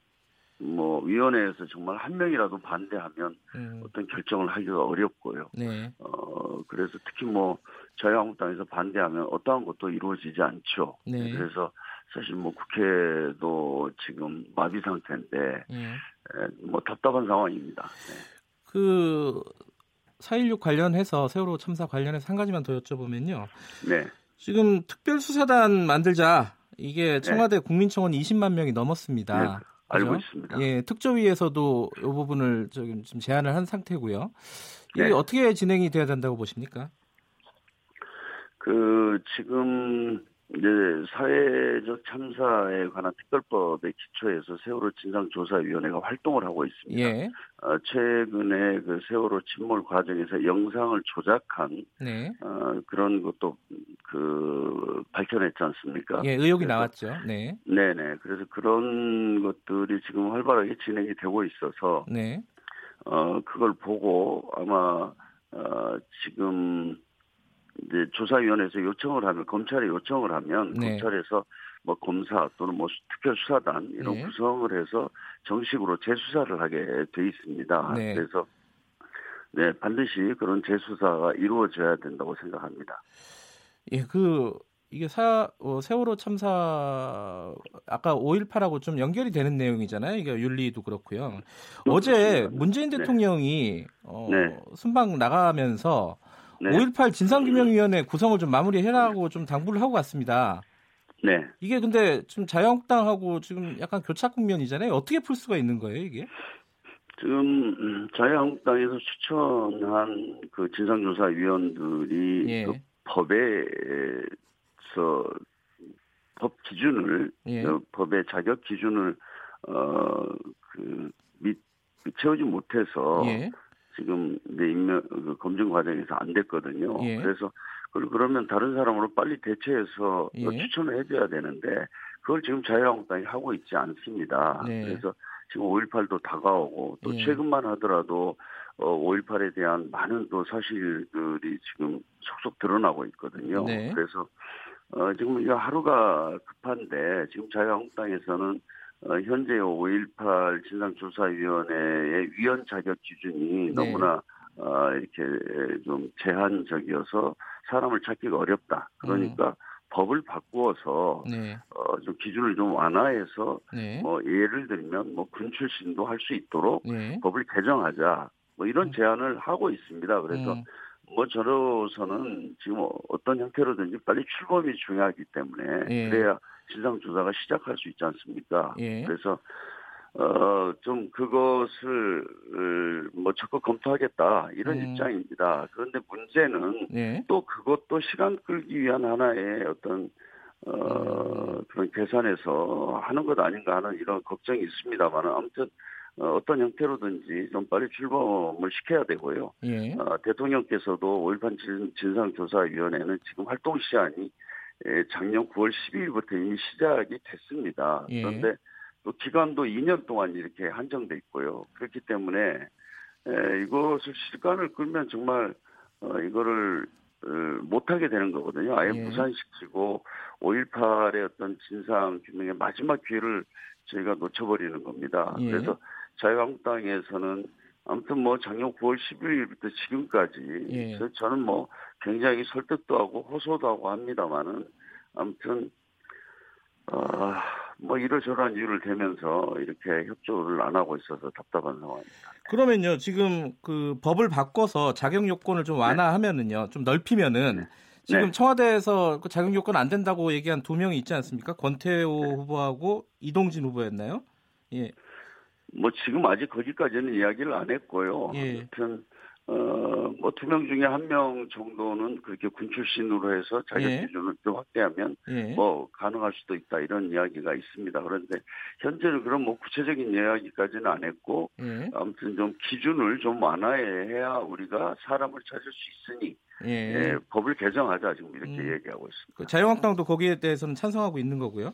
뭐 위원회에서 정말 한 명이라도 반대하면 음. 어떤 결정을 하기가 어렵고요. 네. 어 그래서 특히 뭐 자유한국당에서 반대하면 어떠한 것도 이루어지지 않죠. 네. 그래서 사실 뭐 국회도 지금 마비 상태인데 네. 뭐 답답한 상황입니다. 네. 그4.16 관련해서 세월호 참사 관련해서 한 가지만 더 여쭤보면요. 네. 지금 특별수사단 만들자 이게 네. 청와대 국민청원 20만 명이 넘었습니다. 네. 알고 있습니다. 예, 특조위에서도 이 부분을 지금 제안을 한 상태고요. 이게 네. 어떻게 진행이 돼야 된다고 보십니까? 그 지금 이제 사회적 참사에 관한 특별법의 기초에서 세월호 진상조사위원회가 활동을 하고 있습니다. 예. 어, 최근에 그 세월호 침몰 과정에서 영상을 조작한 네. 어, 그런 것도 그 밝혀냈지 않습니까? 예, 의혹이 나왔죠. 네. 네네. 그래서 그런 것들이 지금 활발하게 진행이 되고 있어서 네. 어 그걸 보고 아마 어 지금 이제 조사위원회에서 요청을 하면 검찰에 요청을 하면 네. 검찰에서 뭐 검사 또는 뭐 특별수사단 이런 네. 구성을 해서 정식으로 재수사를 하게 돼 있습니다. 네. 그래서 네 반드시 그런 재수사가 이루어져야 된다고 생각합니다. 예, 그 이게 사, 어, 세월호 참사 아까 5.18하고 좀 연결이 되는 내용이잖아요. 이게 윤리도 그렇고요. 어제 문재인 네. 대통령이 어, 네. 순방 나가면서 네. 5.18 진상규명위원회 구성을 좀 마무리해라고 좀 당부를 하고 갔습니다. 네. 이게 근데 좀 자유한국당하고 지금 약간 교착 국면이잖아요. 어떻게 풀 수가 있는 거예요, 이게? 지금 음, 자유한국당에서 추천한 그 진상조사위원들이 예. 그 법에서 법 기준을 예. 그 법의 자격 기준을 어그 채우지 못해서 예. 지금 이제 임명 그 검증 과정에서 안 됐거든요. 예. 그래서 그러면 다른 사람으로 빨리 대체해서 예. 추천을 해줘야 되는데 그걸 지금 자유한국당이 하고 있지 않습니다. 네. 그래서 지금 5.18도 다가오고 또 예. 최근만 하더라도 어, 5.18에 대한 많은 또 사실들이 지금 속속 드러나고 있거든요. 네. 그래서 어, 지금 이거 하루가 급한데 지금 자유한국당에서는 어, 현재 5.18 진상조사위원회의 위원 자격 기준이 네. 너무나 어, 이렇게 좀 제한적이어서 사람을 찾기가 어렵다. 그러니까 음. 법을 바꾸어서 네. 어, 좀 기준을 좀 완화해서 네. 뭐 예를 들면 뭐 군 출신도 할 수 있도록 네. 법을 개정하자. 뭐 이런 음. 제안을 하고 있습니다. 그래서 음. 뭐 저로서는 지금 어떤 형태로든지 빨리 출범이 중요하기 때문에 예. 그래야 진상 조사가 시작할 수 있지 않습니까? 예. 그래서 어, 좀 그것을, 뭐, 적극 검토하겠다, 이런 음. 입장입니다. 그런데 문제는 예. 또 그것도 시간 끌기 위한 하나의 어떤, 어, 음. 그런 계산에서 하는 것 아닌가 하는 이런 걱정이 있습니다만, 아무튼, 어, 어떤 형태로든지 좀 빨리 출범을 시켜야 되고요. 예. 어, 대통령께서도 5.18 진상조사위원회는 지금 활동 시한이 예, 작년 9월 12일부터 이미 시작이 됐습니다. 예. 그런데 또 기간도 2년 동안 이렇게 한정돼 있고요. 그렇기 때문에 에, 이것을 시간을 끌면 정말 어, 이거를 어, 못하게 되는 거거든요. 아예 예. 무산시키고 5.18의 어떤 진상 규명의 마지막 기회를 저희가 놓쳐버리는 겁니다. 예. 그래서 자유한국당에서는 아무튼 뭐 작년 9월 12일부터 지금까지 예. 저는 뭐 굉장히 설득도 하고 호소도 하고 합니다만은 아무튼 어 뭐 이러저러한 이유를 대면서 이렇게 협조를 안 하고 있어서 답답한 상황입니다. 그러면요 지금 그 법을 바꿔서 자격 요건을 좀 네. 완화하면은요 좀 넓히면은 네. 지금 네. 청와대에서 그 자격 요건 안 된다고 얘기한 두 명이 있지 않습니까? 권태호 네. 후보하고 이동진 후보였나요? 예. 뭐 지금 아직 거기까지는 이야기를 안 했고요. 예. 아무튼 어뭐 두 명 중에 한 명 정도는 그렇게 군 출신으로 해서 자격 예. 기준을 좀 확대하면 예. 뭐 가능할 수도 있다 이런 이야기가 있습니다. 그런데 현재는 그런 뭐 구체적인 이야기까지는 안 했고 예. 아무튼 좀 기준을 좀 완화해야 우리가 사람을 찾을 수 있으니 예. 예 법을 개정하자 지금 이렇게 음. 얘기하고 있습니다. 그 자유한국당도 거기에 대해서는 찬성하고 있는 거고요.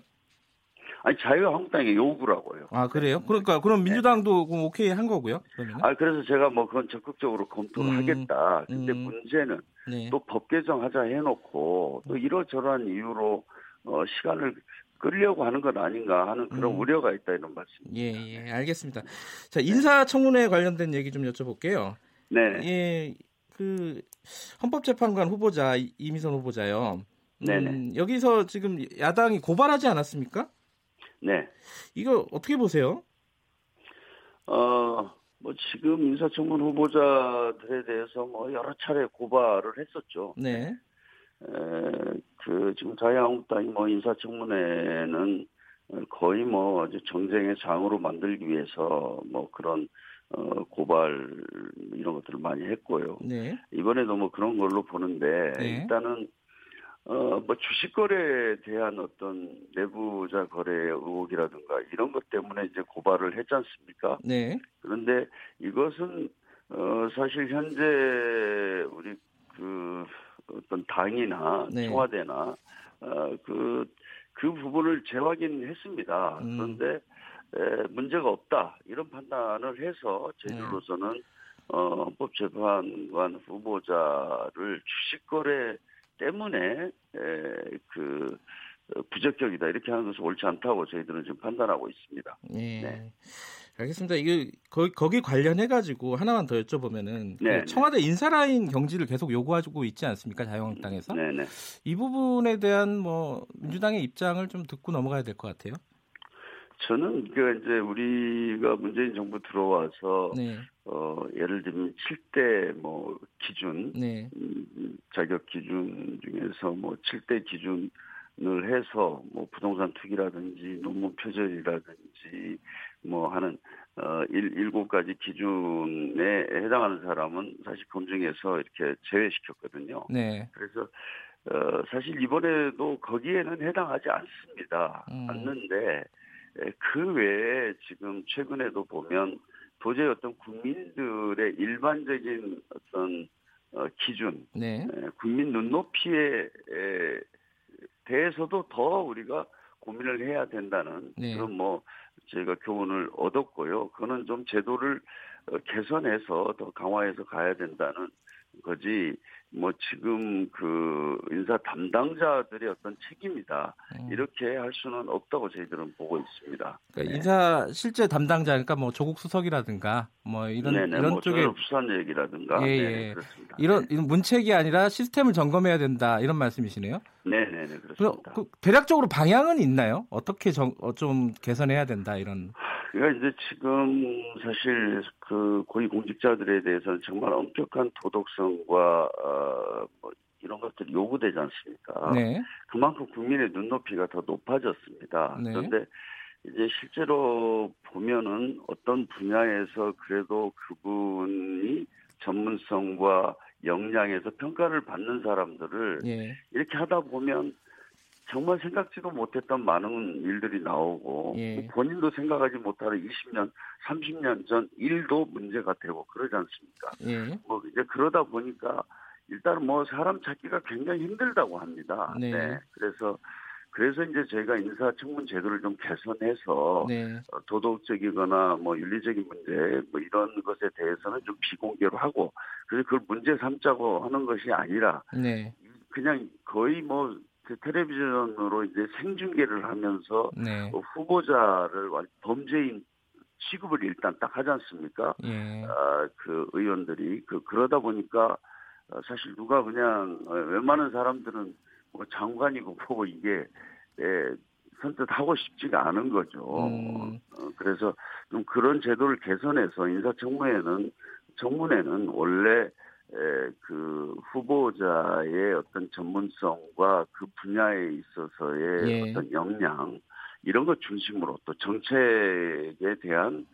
아니 자유한국당의 요구라고요. 아 그래요? 그러니까 그럼 민주당도 네. 오케이 한 거고요. 그러면? 아 그래서 제가 뭐 그건 적극적으로 검토를 음, 하겠다. 근데 음. 문제는 네. 또법 개정하자 해놓고 또 이러저러한 이유로 어, 시간을 끌려고 하는 건 아닌가 하는 그런 음. 우려가 있다 이런 말씀. 예, 예, 알겠습니다. 자 인사청문회 관련된 얘기 좀 여쭤볼게요. 네. 예, 그 헌법재판관 후보자 이미선 후보자요. 네 여기서 지금 야당이 고발하지 않았습니까? 네. 이거 어떻게 보세요? 어, 뭐 지금 인사청문 후보자들에 대해서 뭐 여러 차례 고발을 했었죠. 네. 에, 그 지금 자유한국당이 뭐 인사청문회는 거의 뭐 아주 정쟁의 장으로 만들기 위해서 뭐 그런 어, 고발 이런 것들을 많이 했고요. 네. 이번에도 뭐 그런 걸로 보는데 네. 일단은 어, 뭐 주식 거래에 대한 어떤 내부자 거래 의혹이라든가 이런 것 때문에 이제 고발을 했지 않습니까? 네. 그런데 이것은 어, 사실 현재 우리 그 어떤 당이나 네. 청와대나 어, 그, 그 부분을 재확인했습니다. 음. 그런데 에, 문제가 없다 이런 판단을 해서 저희들로서는 네. 어, 법재판관 후보자를 주식 거래 때문에 에, 그 부적격이다 이렇게 하는 것은 옳지 않다고 저희들은 지금 판단하고 있습니다. 네. 네. 알겠습니다. 이게 거, 거기 관련해 가지고 하나만 더 여쭤보면은 그 네, 그 청와대 인사라인 경지를 계속 요구하고 있지 않습니까 자유한국당에서? 네네. 이 부분에 대한 뭐 민주당의 입장을 좀 듣고 넘어가야 될 것 같아요. 저는 그 이제 우리가 문재인 정부 들어와서 네. 어 예를 들면 7대 뭐 기준 네. 음, 자격 기준 중에서 뭐 7대 기준을 해서 뭐 부동산 투기라든지 논문 표절이라든지 뭐 하는 어 일, 일곱 가지 기준에 해당하는 사람은 사실 검증해서 이렇게 제외시켰거든요. 네. 그래서 어 사실 이번에도 거기에는 해당하지 않습니다. 음. 않는데 예, 그 외에 지금 최근에도 보면 도저히 어떤 국민들의 일반적인 어떤 어, 기준, 네. 예, 국민 눈높이에 대해서도 더 우리가 고민을 해야 된다는 네. 그런 뭐 저희가 교훈을 얻었고요. 그거는 좀 제도를 어, 개선해서 더 강화해서 가야 된다는 거지 뭐 지금 그 인사 담당자들의 어떤 책임이다 음. 이렇게 할 수는 없다고 저희들은 보고 있습니다. 그러니까 네. 인사 실제 담당자 그러니까 뭐 조국 수석이라든가 뭐 이런 네네, 이런 뭐 쪽에 부산 얘기라든가 예, 예. 네, 그렇습니다. 이런, 이런 문책이 아니라 시스템을 점검해야 된다 이런 말씀이시네요. 네네네 네, 그렇습니다. 그, 대략적으로 방향은 있나요? 어떻게 좀, 어, 좀 개선해야 된다 이런. 그러니까 이제 지금 사실 그 고위 공직자들에 대해서는 정말 엄격한 도덕성과 어, 뭐 이런 것들이 요구되지 않습니까? 네. 그만큼 국민의 눈높이가 더 높아졌습니다. 네. 그런데 이제 실제로 보면은 어떤 분야에서 그래도 그분이 전문성과 역량에서 평가를 받는 사람들을 네. 이렇게 하다 보면 정말 생각지도 못했던 많은 일들이 나오고 예. 뭐 본인도 생각하지 못하는 20년, 30년 전 일도 문제가 되고 그러지 않습니까? 예. 뭐 이제 그러다 보니까 일단 뭐 사람 찾기가 굉장히 힘들다고 합니다. 네. 네. 그래서 그래서 이제 저희가 인사청문 제도를 좀 개선해서 네. 어, 도덕적이거나 뭐 윤리적인 문제 뭐 이런 것에 대해서는 좀 비공개로 하고 그래서 그걸 문제 삼자고 하는 것이 아니라 네. 그냥 거의 뭐그 텔레비전으로 이제 생중계를 하면서 네. 어, 후보자를 범죄인 취급을 일단 딱 하지 않습니까? 예. 아, 그 의원들이 그 그러다 보니까 어, 사실 누가 그냥 어, 웬만한 사람들은 뭐 장관이고 뭐고 이게 예, 선뜻 하고 싶지가 않은 거죠. 음. 어, 그래서 좀 그런 제도를 개선해서 인사청문회는 청문회는 원래 에, 그 후보자의 어떤 전문성과 그 분야에 있어서의 예. 어떤 역량 이런 것 중심으로 또 정책에 대한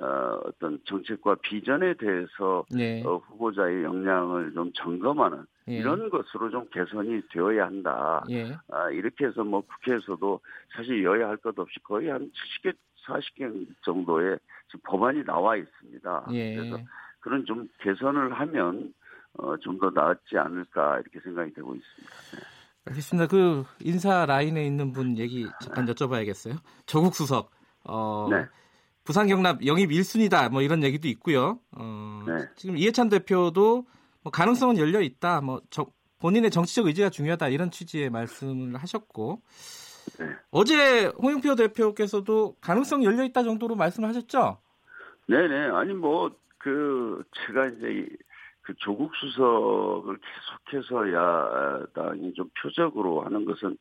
어, 어떤 정책과 비전에 대해서 네. 어, 후보자의 역량을 좀 점검하는 예. 이런 것으로 좀 개선이 되어야 한다. 예. 아, 이렇게 해서 뭐 국회에서도 사실 여야 할 것 없이 거의 한 70개, 40개 정도의 법안이 나와 있습니다. 예. 그래서 그런 좀 개선을 하면 어, 좀 더 나았지 않을까 이렇게 생각이 되고 있습니다. 네. 알겠습니다. 그 인사 라인에 있는 분 얘기 잠깐 여쭤봐야겠어요. 조국 수석. 어, 네. 부산 경납 영입 1순위다. 뭐 이런 얘기도 있고요. 어, 네. 지금 이해찬 대표도 뭐 가능성은 열려 있다. 뭐 저, 본인의 정치적 의지가 중요하다. 이런 취지의 말씀을 하셨고 네. 어제 홍영표 대표께서도 가능성 열려 있다 정도로 말씀하셨죠? 네네. 아니 뭐 그 제가 이제 그 조국 수석을 계속해서 야당이 좀 표적으로 하는 것은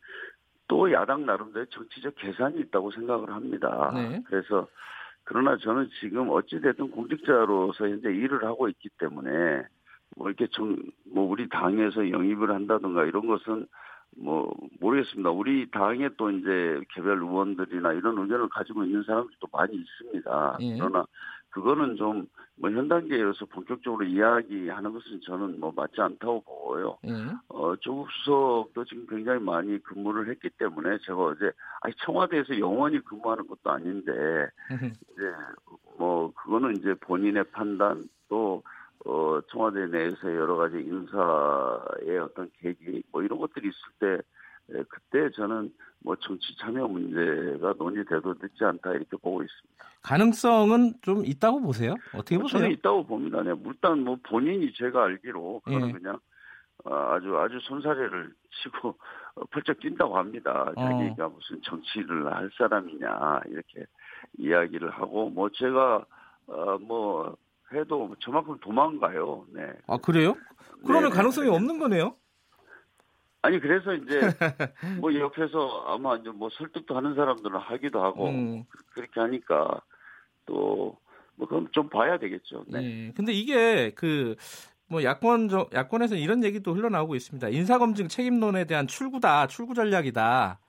또 야당 나름대로 정치적 계산이 있다고 생각을 합니다. 네. 그래서 그러나 저는 지금 어찌됐든 공직자로서 현재 일을 하고 있기 때문에 뭐 이렇게 정, 뭐 우리 당에서 영입을 한다든가 이런 것은 뭐 모르겠습니다. 우리 당에 또 이제 개별 의원들이나 이런 의견을 가지고 있는 사람들도 많이 있습니다. 예. 그러나 그거는 좀 뭐 현 단계에서 본격적으로 이야기하는 것은 저는 뭐 맞지 않다고 보고요. 음. 어, 조국 수석도 지금 굉장히 많이 근무를 했기 때문에 제가 어제 아니 청와대에서 영원히 근무하는 것도 아닌데 이제 뭐 그거는 이제 본인의 판단 또 어, 청와대 내에서 여러 가지 인사의 어떤 계기 뭐 이런 것들이 있을 때 그때 저는 뭐 정치 참여 문제가 논의돼도 늦지 않다 이렇게 보고 있습니다. 가능성은 좀 있다고 보세요? 어떻게 뭐 보세요? 저는 있다고 봅니다. 네, 일단 뭐 본인이 제가 알기로 예. 그냥 어, 아주 아주 손사래를 치고 펄쩍 뛴다고 합니다. 어. 자기가 무슨 정치를 할 사람이냐 이렇게 이야기를 하고 뭐 제가 어 뭐 해도 저만큼 도망가요. 네. 아 그래요? 그러면 네. 가능성이 없는 거네요? 아니 그래서 이제 뭐 옆에서 아마 이제 뭐 설득도 하는 사람들은 하기도 하고 음. 그렇게 하니까 또 뭐 그럼 좀 봐야 되겠죠. 네. 네. 근데 이게 그 뭐 야권 야권에서 이런 얘기도 흘러나오고 있습니다. 인사검증 책임론에 대한 출구다, 출구 전략이다.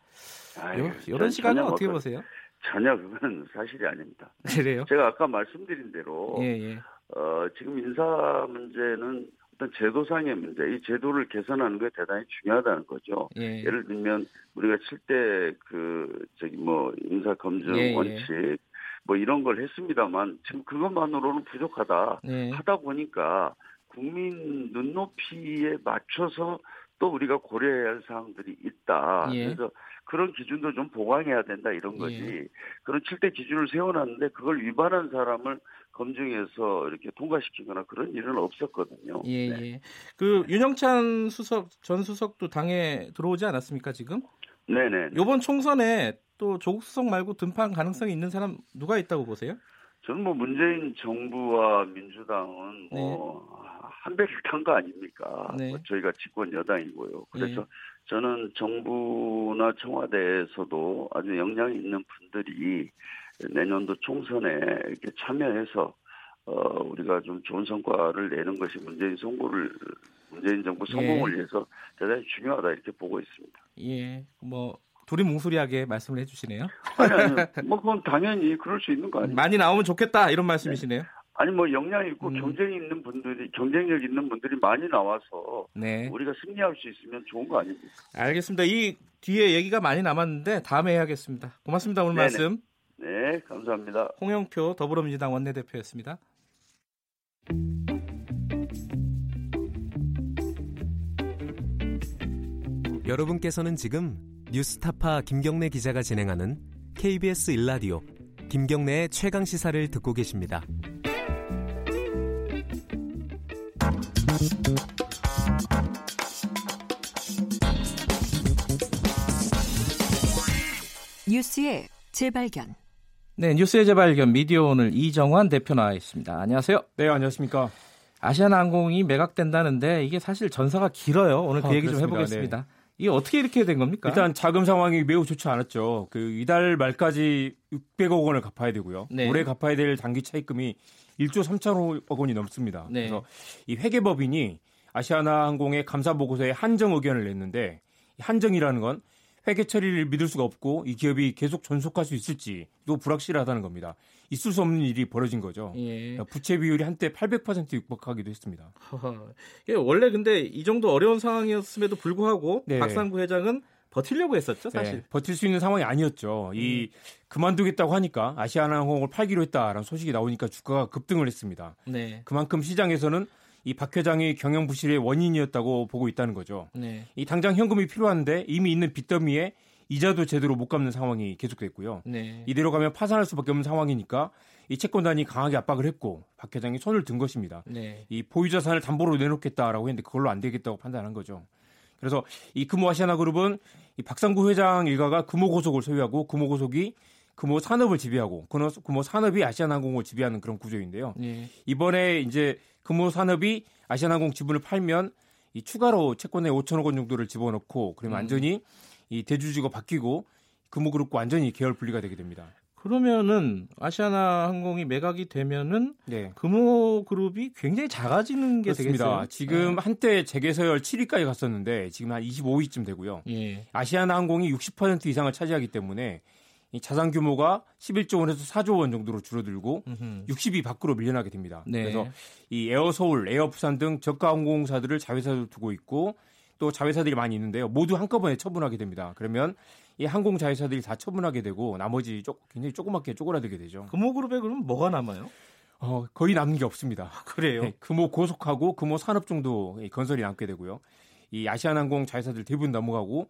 아유, 이런 시간은 어떻게 뭐, 보세요? 전혀 그건 사실이 아닙니다. 그래요? 제가 아까 말씀드린 대로 예, 예. 어, 지금 인사 문제는 어떤 제도상의 문제, 이 제도를 개선하는 게 대단히 중요하다는 거죠. 예. 를 들면 우리가 칠때그 저기 뭐 인사 검증 예, 예, 원칙 뭐 이런 걸 했습니다만 지금 그것만으로는 부족하다. 예. 하다 보니까 국민 눈높이에 맞춰서 또 우리가 고려해야 할 사항들이 있다. 예. 그래서 그런 기준도 좀 보강해야 된다 이런 거지. 예. 그런 7대 기준을 세워놨는데 그걸 위반한 사람을 검증해서 이렇게 통과시키거나 그런 일은 없었거든요. 예, 네. 예. 그 윤영찬 수석 전 수석도 당에 들어오지 않았습니까 지금? 네네. 이번 총선에 또 조국 수석 말고 등판 가능성이 있는 사람 누가 있다고 보세요? 저는 뭐 문재인 정부와 민주당은 네. 뭐한 배를 탄거 아닙니까? 네. 뭐 저희가 집권 여당이고요. 그래서 네. 저는 정부나 청와대에서도 아주 역량 있는 분들이 내년도 총선에 이렇게 참여해서 어 우리가 좀 좋은 성과를 내는 것이 문재인 선거를 문재인 정부 성공을 예. 위해서 대단히 중요하다 이렇게 보고 있습니다. 예, 뭐 둘이 뭉술이하게 말씀을 해주시네요. 아니, 아니, 뭐 그건 당연히 그럴 수 있는 거 아니에요? 많이 나오면 좋겠다 이런 말씀이시네요. 네. 아니 뭐 역량 있고 음. 경쟁이 있는 분들이 경쟁력 있는 분들이 많이 나와서 네. 우리가 승리할 수 있으면 좋은 거 아닙니까? 알겠습니다. 이 뒤에 얘기가 많이 남았는데 다음에 해야겠습니다. 고맙습니다 오늘 네네. 말씀. 네, 감사합니다. 홍영표 더불어민주당 원내대표였습니다. 여러분께서는 지금 뉴스타파 김경래 기자가 진행하는 KBS 일라디오 김경래의 최강 시사를 듣고 계십니다. 뉴스의 재발견. 네, 뉴스의 재발견 미디어 오늘 이정환 대표 나와 있습니다. 안녕하세요. 네, 안녕하십니까. 아시아나항공이 매각된다는데 이게 사실 전사가 길어요. 오늘 그 아, 얘기 좀 해보겠습니다. 네. 이게 어떻게 이렇게 된 겁니까? 일단 자금 상황이 매우 좋지 않았죠. 그 이달 말까지 600억 원을 갚아야 되고요. 네. 올해 갚아야 될 단기 차입금이 1조 3천억 원이 넘습니다. 네. 그래서 이 회계법인이 아시아나 항공의 감사 보고서에 한정 의견을 냈는데 한정이라는 건 회계 처리를 믿을 수가 없고 이 기업이 계속 존속할 수 있을지 또 불확실하다는 겁니다. 있을 수 없는 일이 벌어진 거죠. 예. 부채 비율이 한때 800% 육박하기도 했습니다. 원래 근데 이 정도 어려운 상황이었음에도 불구하고 네. 박상구 회장은 버틸려고 했었죠, 네, 사실. 네, 버틸 수 있는 상황이 아니었죠. 이 음. 그만두겠다고 하니까 아시아나항공을 팔기로 했다라는 소식이 나오니까 주가가 급등을 했습니다. 네. 그만큼 시장에서는 이 박 회장이 경영 부실의 원인이었다고 보고 있다는 거죠. 네. 이 당장 현금이 필요한데 이미 있는 빚더미에 이자도 제대로 못 갚는 상황이 계속됐고요. 네. 이대로 가면 파산할 수밖에 없는 상황이니까 이 채권단이 강하게 압박을 했고 박 회장이 손을 든 것입니다. 네. 이 보유자산을 담보로 내놓겠다라고 했는데 그걸로 안 되겠다고 판단한 거죠. 그래서 이 금호 아시아나 그룹은 이 박상구 회장 일가가 금호 고속을 소유하고 금호 고속이 금호 산업을 지배하고 금호 산업이 아시아나항공을 지배하는 그런 구조인데요. 네. 이번에 이제 금호 산업이 아시아나항공 지분을 팔면 이 추가로 채권에 5천억 원 정도를 집어넣고 그러면 음. 완전히 이 대주주가 바뀌고 금호그룹과 완전히 계열 분리가 되게 됩니다. 그러면은 아시아나 항공이 매각이 되면은 네. 금호그룹이 굉장히 작아지는 게 그렇습니다. 되겠어요. 지금 네. 한때 재계서열 7위까지 갔었는데 지금 한 25위쯤 되고요. 예. 아시아나 항공이 60% 이상을 차지하기 때문에 이 자산 규모가 11조 원에서 4조 원 정도로 줄어들고 음흠. 60위 밖으로 밀려나게 됩니다. 네. 그래서 이 에어 서울, 에어 부산 등 저가 항공사들을 자회사로 두고 있고 또 자회사들이 많이 있는데요. 모두 한꺼번에 처분하게 됩니다. 그러면 이 항공 자회사들이 다 처분하게 되고 나머지 쪽 굉장히 조그맣게 쪼그라들게 되죠. 금호그룹에 그러면 뭐가 남아요? 어, 거의 남는 게 없습니다. 아, 그래요? 네, 금호 고속하고 금호 산업 정도 건설이 남게 되고요. 이 아시아나항공 자회사들 대부분 넘어가고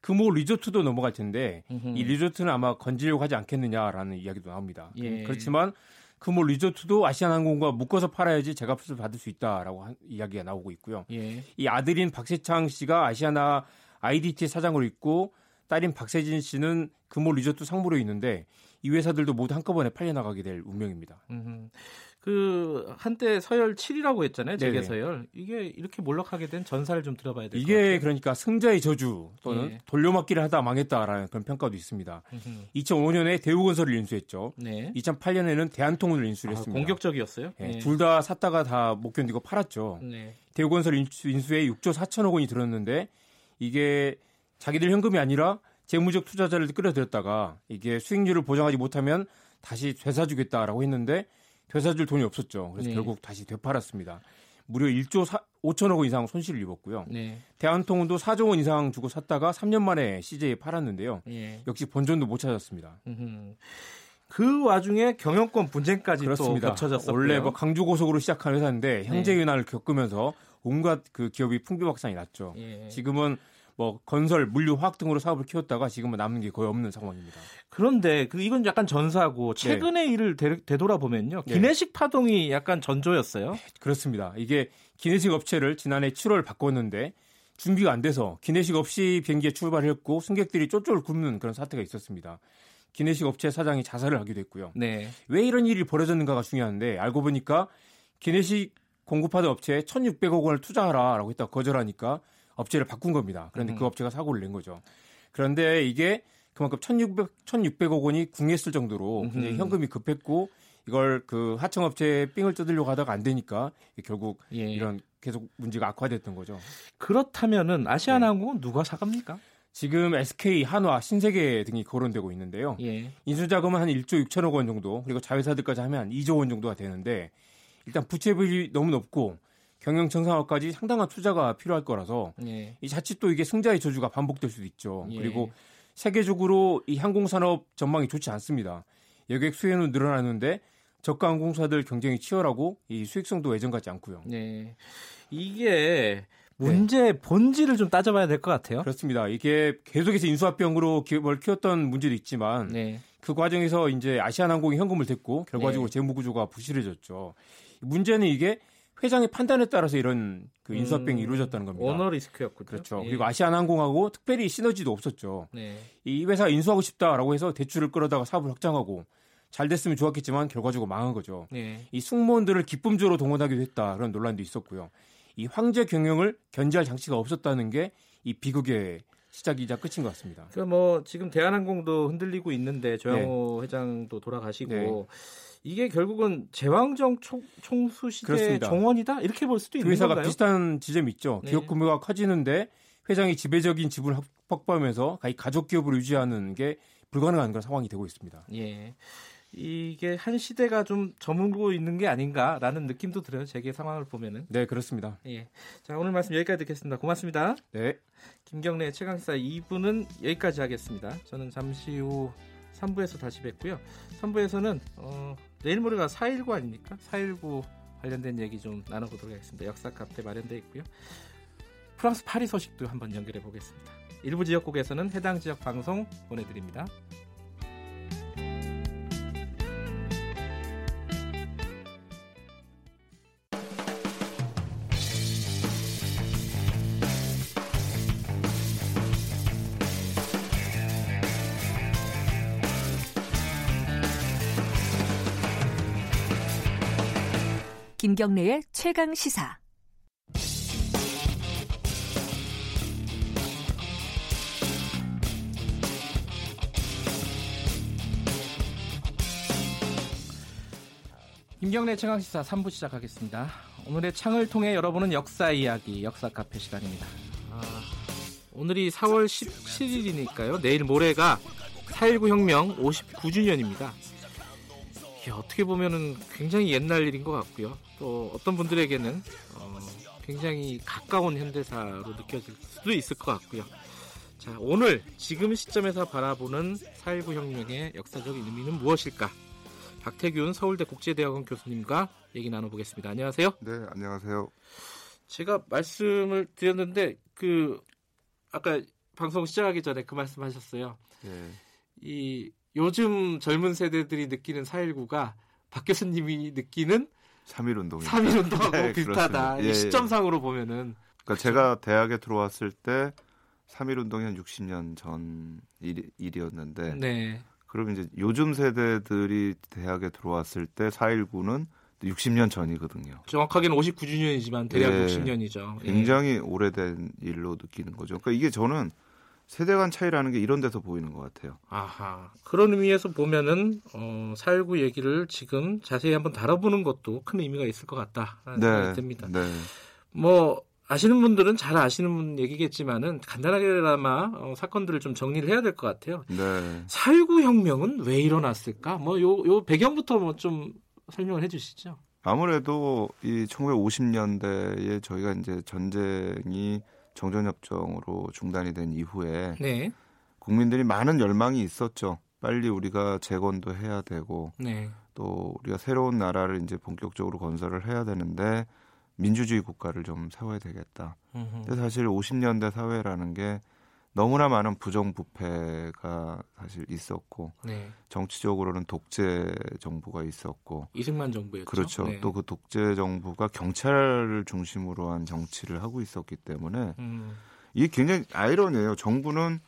금호 리조트도 넘어갈 텐데 음흠. 이 리조트는 아마 건지려고 하지 않겠느냐라는 이야기도 나옵니다. 예. 그렇지만 금호 리조트도 아시아나항공과 묶어서 팔아야지 제값을 받을 수 있다라고 한, 이야기가 나오고 있고요. 예. 이 아들인 박세창 씨가 아시아나 IDT 사장으로 있고 딸인 박세진 씨는 금호 리조트 상무로 있는데 이 회사들도 모두 한꺼번에 팔려나가게 될 운명입니다. 음흠. 그 한때 서열 7이라고 했잖아요. 재계 서열. 이게 이렇게 몰락하게 된 전사를 좀 들어봐야 될것 같아요. 이게 그러니까 승자의 저주 또는 예. 돌려막기를 하다 망했다라는 그런 평가도 있습니다. 음흠. 2005년에 대우건설을 인수했죠. 네. 2008년에는 대한통운을 인수를 아, 했습니다. 공격적이었어요? 네. 네. 둘다 샀다가 다 못 견디고 팔았죠. 네. 대우건설 인수, 인수에 6조 4천억 원이 들었는데 이게 자기들 현금이 아니라 재무적 투자자를 끌어들였다가 이게 수익률을 보장하지 못하면 다시 되사주겠다라고 했는데 되사줄 돈이 없었죠. 그래서 네. 결국 다시 되팔았습니다. 무려 1조 4, 5천억 원 이상 손실을 입었고요. 네. 대한통운도 4조 원 이상 주고 샀다가 3년 만에 CJ에 팔았는데요. 네. 역시 본전도 못 찾았습니다. 그 와중에 경영권 분쟁까지 그렇습니다. 또 겹쳐졌었고요. 원래 뭐 강주 고속으로 시작한 회사인데 형제 네. 유난을 겪으면서 온갖 그 기업이 풍비박산이 났죠. 예. 지금은 뭐 건설, 물류, 화학 등으로 사업을 키웠다가 지금은 남는 게 거의 없는 상황입니다. 그런데 그 이건 약간 전사고 최근의 네. 일을 되, 돌아보면요 네. 기내식 파동이 약간 전조였어요. 네, 그렇습니다. 이게 기내식 업체를 지난해 7월 바꿨는데 준비가 안 돼서 기내식 없이 비행기에 출발했고 승객들이 쫄쫄 굶는 그런 사태가 있었습니다. 기내식 업체 사장이 자살을 하기도 했고요. 네. 왜 이런 일이 벌어졌는가가 중요한데 알고 보니까 기내식 공급하던 업체에 1,600억 원을 투자하라라고 했다 거절하니까 업체를 바꾼 겁니다. 그런데 그 음. 그 업체가 사고를 낸 거죠. 그런데 이게 그만큼 1,600, 1,600억 원이 궁했을 정도로 굉장히 현금이 급했고 이걸 그 하청업체에 삥을 뜯으려고 하다가 안 되니까 결국 예. 이런 계속 문제가 악화됐던 거죠. 그렇다면은 아시아나항공은 네. 누가 사갑니까? 지금 SK, 한화, 신세계 등이 거론되고 있는데요. 예. 인수자금은 한 1조 6천억 원 정도, 그리고 자회사들까지 하면 한 2조 원 정도가 되는데 일단 부채비율이 너무 높고 경영 정상화까지 상당한 투자가 필요할 거라서 예. 이 자칫 또 이게 승자의 저주가 반복될 수도 있죠. 예. 그리고 세계적으로 이 항공산업 전망이 좋지 않습니다. 여객 수혜는 늘어나는데 저가 항공사들 경쟁이 치열하고 이 수익성도 예전 같지 않고요. 네. 이게 문제 네. 본질을 좀 따져봐야 될 것 같아요. 그렇습니다. 이게 계속해서 인수합병으로 기업을 키웠던 문제도 있지만 네. 그 과정에서 이제 아시아나항공이 현금을 댔고 결과적으로 네. 재무구조가 부실해졌죠. 문제는 이게 회장의 판단에 따라서 이런 그 인수합병이 음, 이루어졌다는 겁니다. 오너 리스크였군요. 그렇죠. 예. 그리고 아시아나항공하고 특별히 시너지도 없었죠. 네. 이 회사 인수하고 싶다라고 해서 대출을 끌어다가 사업을 확장하고 잘 됐으면 좋았겠지만 결과적으로 망한 거죠. 네. 이 승무원들을 기쁨적으로 동원하기도 했다 그런 논란도 있었고요. 이 황제 경영을 견제할 장치가 없었다는 게 이 비극의 시작이자 끝인 것 같습니다. 그뭐 지금 대한항공도 흔들리고 있는데 조양호 네. 회장도 돌아가시고. 네. 이게 결국은 제왕정 총, 총수 시대 정원이다 이렇게 볼 수도 그 있는 회사가 건가요? 비슷한 지점이 있죠. 네. 기업 규모가 커지는데 회장이 지배적인 지분을 확보하면서 가족 기업을 유지하는 게 불가능한 그런 상황이 되고 있습니다. 예. 이게 한 시대가 좀 저물고 있는 게 아닌가라는 느낌도 들어요. 제게 상황을 보면은. 네, 그렇습니다. 예. 자, 오늘 말씀 여기까지 듣겠습니다. 고맙습니다. 네. 김경래 최강사 2부는 여기까지 하겠습니다. 저는 잠시 후 3부에서 다시 뵙고요. 3부에서는 어, 내일 모레가 4.19 아닙니까? 4.19 관련된 얘기 좀 나눠보도록 하겠습니다. 역사 카페 마련되어 있고요. 프랑스 파리 소식도 한번 연결해 보겠습니다. 일부 지역국에서는 해당 지역 방송 보내드립니다. 김경래의 최강 시사. 김경래 최강 시사 3부 시작하겠습니다. 오늘의 창을 통해 열어보는 역사 이야기, 역사 카페 시간입니다. 아, 오늘이 4월 17일이니까요. 내일 모레가 4.19 혁명 59주년입니다. 어떻게 보면은 굉장히 옛날 일인 것 같고요. 또 어떤 분들에게는 어, 굉장히 가까운 현대사로 느껴질 수도 있을 것 같고요. 자, 오늘 지금 시점에서 바라보는 4.19 혁명의 역사적인 의미는 무엇일까? 박태균 서울대 국제대학원 교수님과 얘기 나눠보겠습니다. 안녕하세요. 네, 안녕하세요. 제가 말씀을 드렸는데 그 아까 방송 시작하기 전에 그 말씀하셨어요. 네. 이 요즘 젊은 세대들이 느끼는 4.19가 박 교수님이 느끼는 3.1운동. 3.1운동하고 네, 비슷하다. 예, 시점상으로 보면은. 그러니까 그렇죠? 제가 대학에 들어왔을 때 3.1운동이 한 60년 전 일, 일이었는데. 네. 그럼 이제 요즘 세대들이 대학에 들어왔을 때 4.19는 60년 전이거든요. 정확하게는 59주년이지만 대략 예, 60년이죠. 굉장히 예. 오래된 일로 느끼는 거죠. 그러니까 이게 저는 세대 간 차이라는 게 이런 데서 보이는 것 같아요. 아하. 그런 의미에서 보면은 어, 4.19 얘기를 지금 자세히 한번 다뤄보는 것도 큰 의미가 있을 것 같다라는 네, 생각이 듭니다. 네. 뭐 아시는 분들은 잘 아시는 얘기겠지만은 간단하게나마 어, 사건들을 좀 정리를 해야 될 것 같아요. 네. 4.19 혁명은 왜 일어났을까? 뭐 요 요 배경부터 뭐 좀 설명을 해 주시죠. 아무래도 이 1950년대에 저희가 이제 전쟁이 정전협정으로 중단이 된 이후에 네. 국민들이 많은 열망이 있었죠. 빨리 우리가 재건도 해야 되고 네. 또 우리가 새로운 나라를 이제 본격적으로 건설을 해야 되는데 민주주의 국가를 좀 세워야 되겠다. 음흠. 근데 사실 50년대 사회라는 게 너무나 많은 부정부패가 사실 있었고 네. 정치적으로는 독재 정부가 있었고 이승만 정부였죠. 그렇죠. 네. 또그 독재 정부가 경찰을 중심으로 한 정치를 하고 있었기 때문에 음. 이게 굉장히 아이러니해요. 정부는